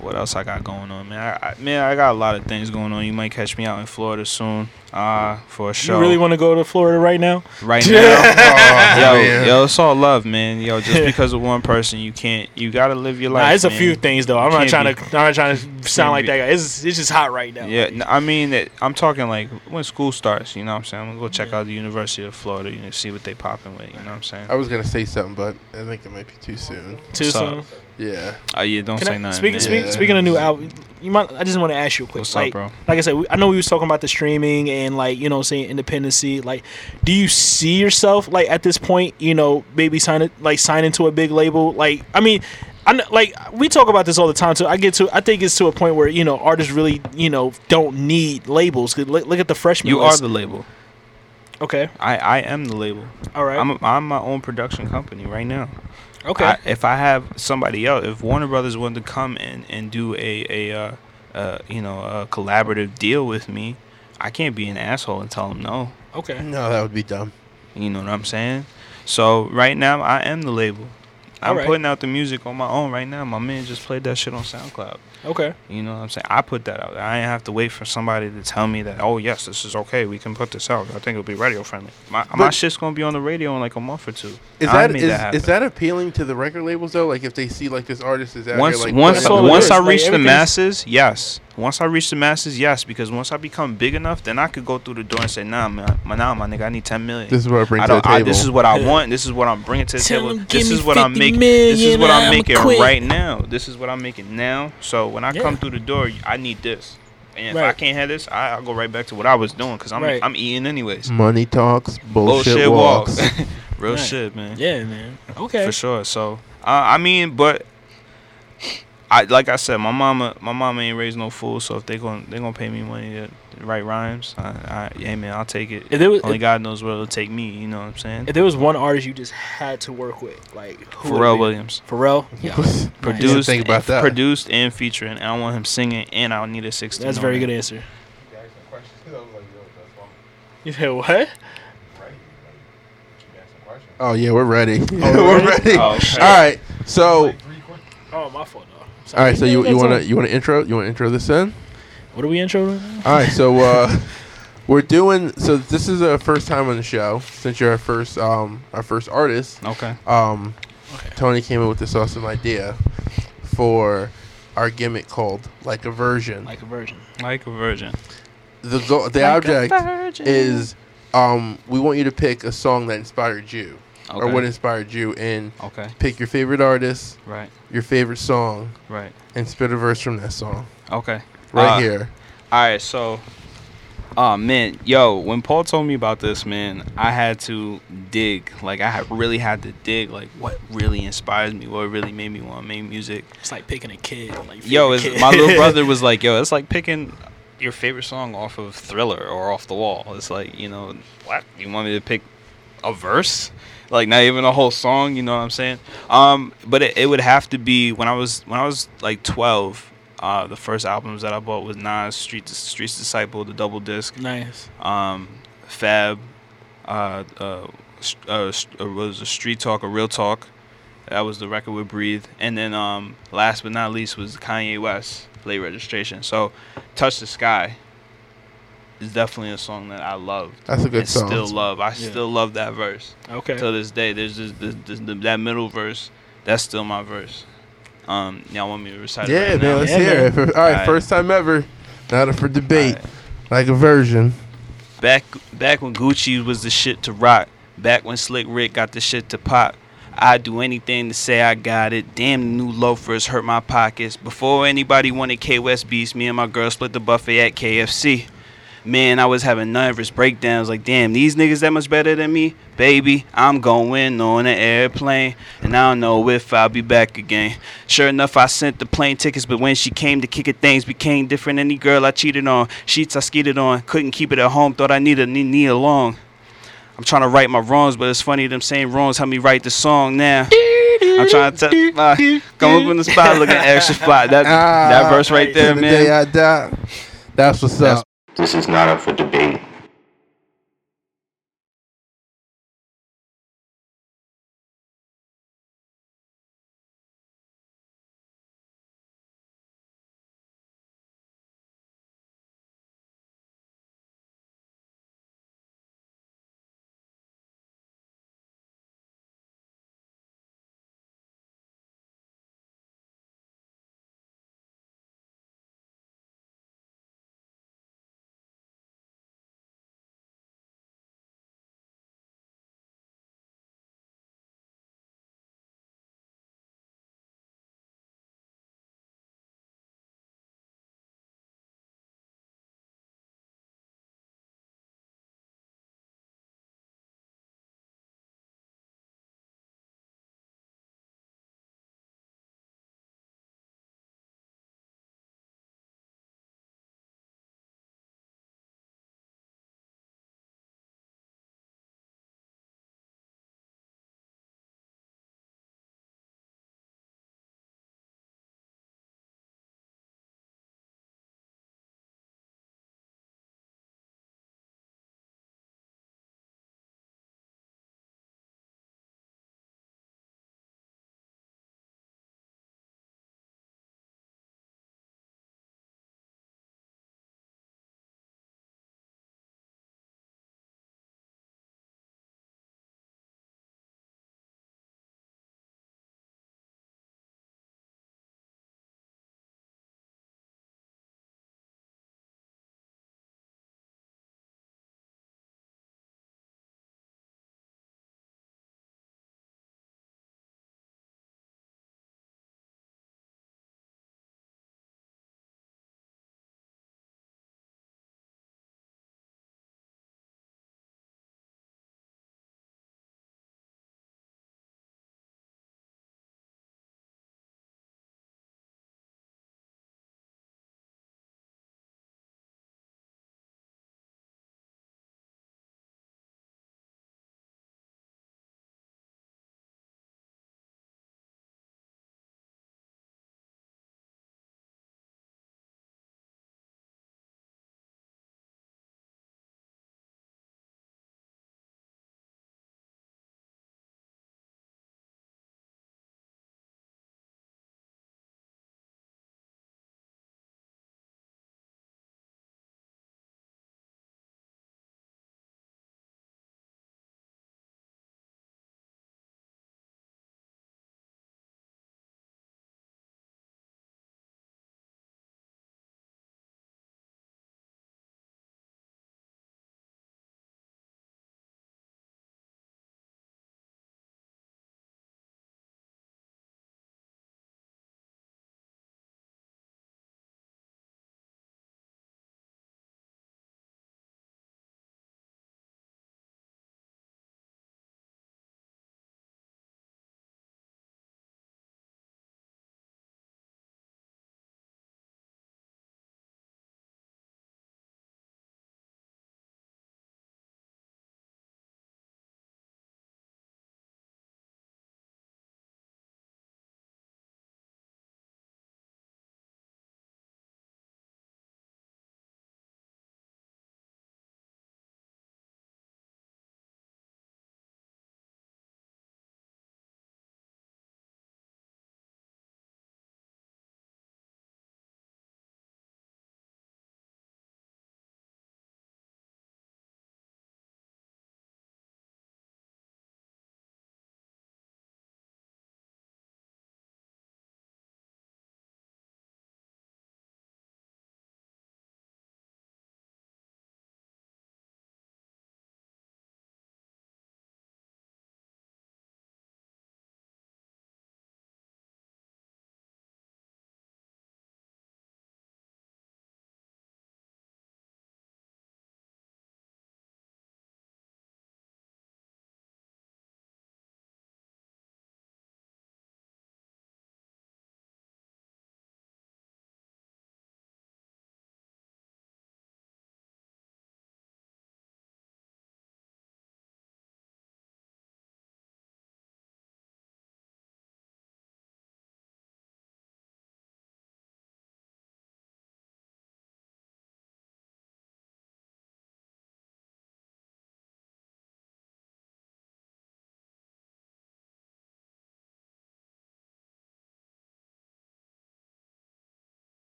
What else I got going on, man? I, I, man, I got a lot of things going on. You might catch me out in Florida soon uh, for a show.
You really want to go to Florida right now?
right now?
Oh,
yo,
man.
yo, it's all love, man. Yo, just because of one person, you can't. You gotta live your life.
Nah, it's a few things though. I'm
You
not trying
can't
to. I'm not trying to sound like
be-
that guy. It's it's just hot right now.
Yeah, n- I mean, it, I'm talking like when school starts. You know what I'm saying? I'm gonna go check out the University of Florida. You know, see what they popping with. You know what I'm saying?
I was gonna say something, but I think it might be too soon.
Too
What's up?
soon.
Yeah.
Oh yeah, don't
Can
say
I,
nothing.
speaking, speak,
Yeah.
speaking of new album, you might. I just want to ask you a quick.
What's up,
like,
bro?
Like I said, we, I know we was talking about the streaming and like you know I'm saying independency. Like, do you see yourself like at this point? You know, maybe sign it like sign into a big label. Like, I mean. I know, like we talk about this all the time too. I get to, I think it's to a point where you know artists really, you know, don't need labels. 'Cause Look, look at the freshman.
You are the label.
okay.
I, I am the label.
All right.
I'm I'm my own production company right now.
Okay.
I, if I have somebody else, if Warner Brothers wanted to come in and do a a uh, uh, you know a collaborative deal with me, I can't be an asshole and tell them no.
okay.
No, that would be dumb.
You know what I'm saying? So right now I am the label. I'm
Alright.
putting out the music on my own right now. My man just played that shit on SoundCloud.
Okay.
You know what I'm saying? I put that out. there. I ain't have to wait for somebody to tell me that. Oh yes, this is okay. We can put this out. I think it'll be radio friendly. My my shit's gonna be on the radio in like a month or two.
Is
I
that
made
is, that appealing to the record labels though? Like if they see like this artist is out
once
here, like
once
That's all it
once
is.
I
Like,
reach the masses, yes. Once I reach the masses, yes. Because once I become big enough, then I could go through the door and say, Nah, man, my nah, my nigga, I need ten million.
this is what I bring
I
to the
don't. I,
table.
this is what I want. This is what I'm bringing to the
Tell
table.
'em,
This
give
is what I'm
50
making. This is what I'm making
quit.
right now. This is what I'm making now. So when I
Yeah.
come through the door, I need this. And if I can't have this, I, I'll go right back to what I was doing because I'm
Right.
I'm eating anyways.
Money talks, bullshit, walks.
Real
Right.
shit, man.
Yeah, man. Okay.
For sure. So uh, I mean, but I like I said, my mama, my mama ain't raised no fool. So if they gon' they gonna pay me money to, to write rhymes, I, I, hey man, I'll take it.
If there was,
Only
if,
God knows where it'll take me. You know what I'm saying?
if there was one artist you just had to work with, like who
Pharrell
be?
Williams,
Pharrell. Yeah.
produced,
think about that.
produced and featuring. And I want him singing, and I need a 16.
That's a very good answer. You said what?
Oh yeah, we're ready. Oh, we're ready.
Oh, shit.
All right. So,
Oh, my fault. Though.
all
Sorry.
right. So you you wanna you want to intro you want to intro this in?
What are we intro? right now?
All right. So uh, we're doing. So this is a first time on the show since you're our first um our first artist.
Okay.
Um,
Okay.
Tony came up with this awesome idea for our gimmick called like a version.
Like a version.
Like a virgin.
the go- the object is um we want you to pick a song that inspired you or what inspired you and
Okay.
pick your favorite artist,
Right.
your favorite song,
Right.
and spit a verse from that song
Okay.
right
Uh,
here.
All right, so, oh man, yo, when Paul told me about this, man, I had to dig. Like, I had really had to dig. Like, what really inspires me? What really made me want to make music?
It's like picking a kid. Like
Yo,
kid.
my little brother was like, yo, it's like picking your favorite song off of Thriller or off the wall. It's like, you know, what? You want me to pick a verse? Like not even a whole song, you know what I'm saying? Um, but it, it would have to be when I was when I was like 12. Uh, the first albums that I bought was Nas, Street Streets Disciple, the double disc
nice.
um, Fab, uh, uh, uh, uh, was a Street Talk, a Real Talk. That was the record with Breathe, and then um, last but not least was Kanye West, Late Registration. So, Touch the Sky is definitely a song that I love.
That's a good
and
song.
Still love. I
Yeah.
still love that verse
Okay.
To this day. There's just this, this, the, that middle verse. That's still my verse. Um, y'all want me to recite it
Yeah,
right
man,
now?
let's
Yeah,
hear it. All right,
Alright.
first time ever. Not up for debate.
Alright.
Like a version.
Back back when Gucci was the shit to rock. Back when Slick Rick got the shit to pop. I'd do anything to say I got it. Damn, the new loafers hurt my pockets. Before anybody wanted K West beats, me and my girl split the buffet at KFC. Man, I was having nervous breakdowns like, damn, these niggas that much better than me? Baby, I'm going on an airplane, and I don't know if I'll be back again. Sure enough, I sent the plane tickets, but when she came to kick it, things became different. Any girl I cheated on, sheets I skeeted on, couldn't keep it at home, thought I needed knee, Nia Long. I'm trying to right my wrongs, but it's funny them same wrongs help me write the song now. I'm trying to tell my come up in the spot looking extra fly. That
Ah,
that verse right there,
To the day
man.
I die. That's what's
That's-
up.
This is not up for debate.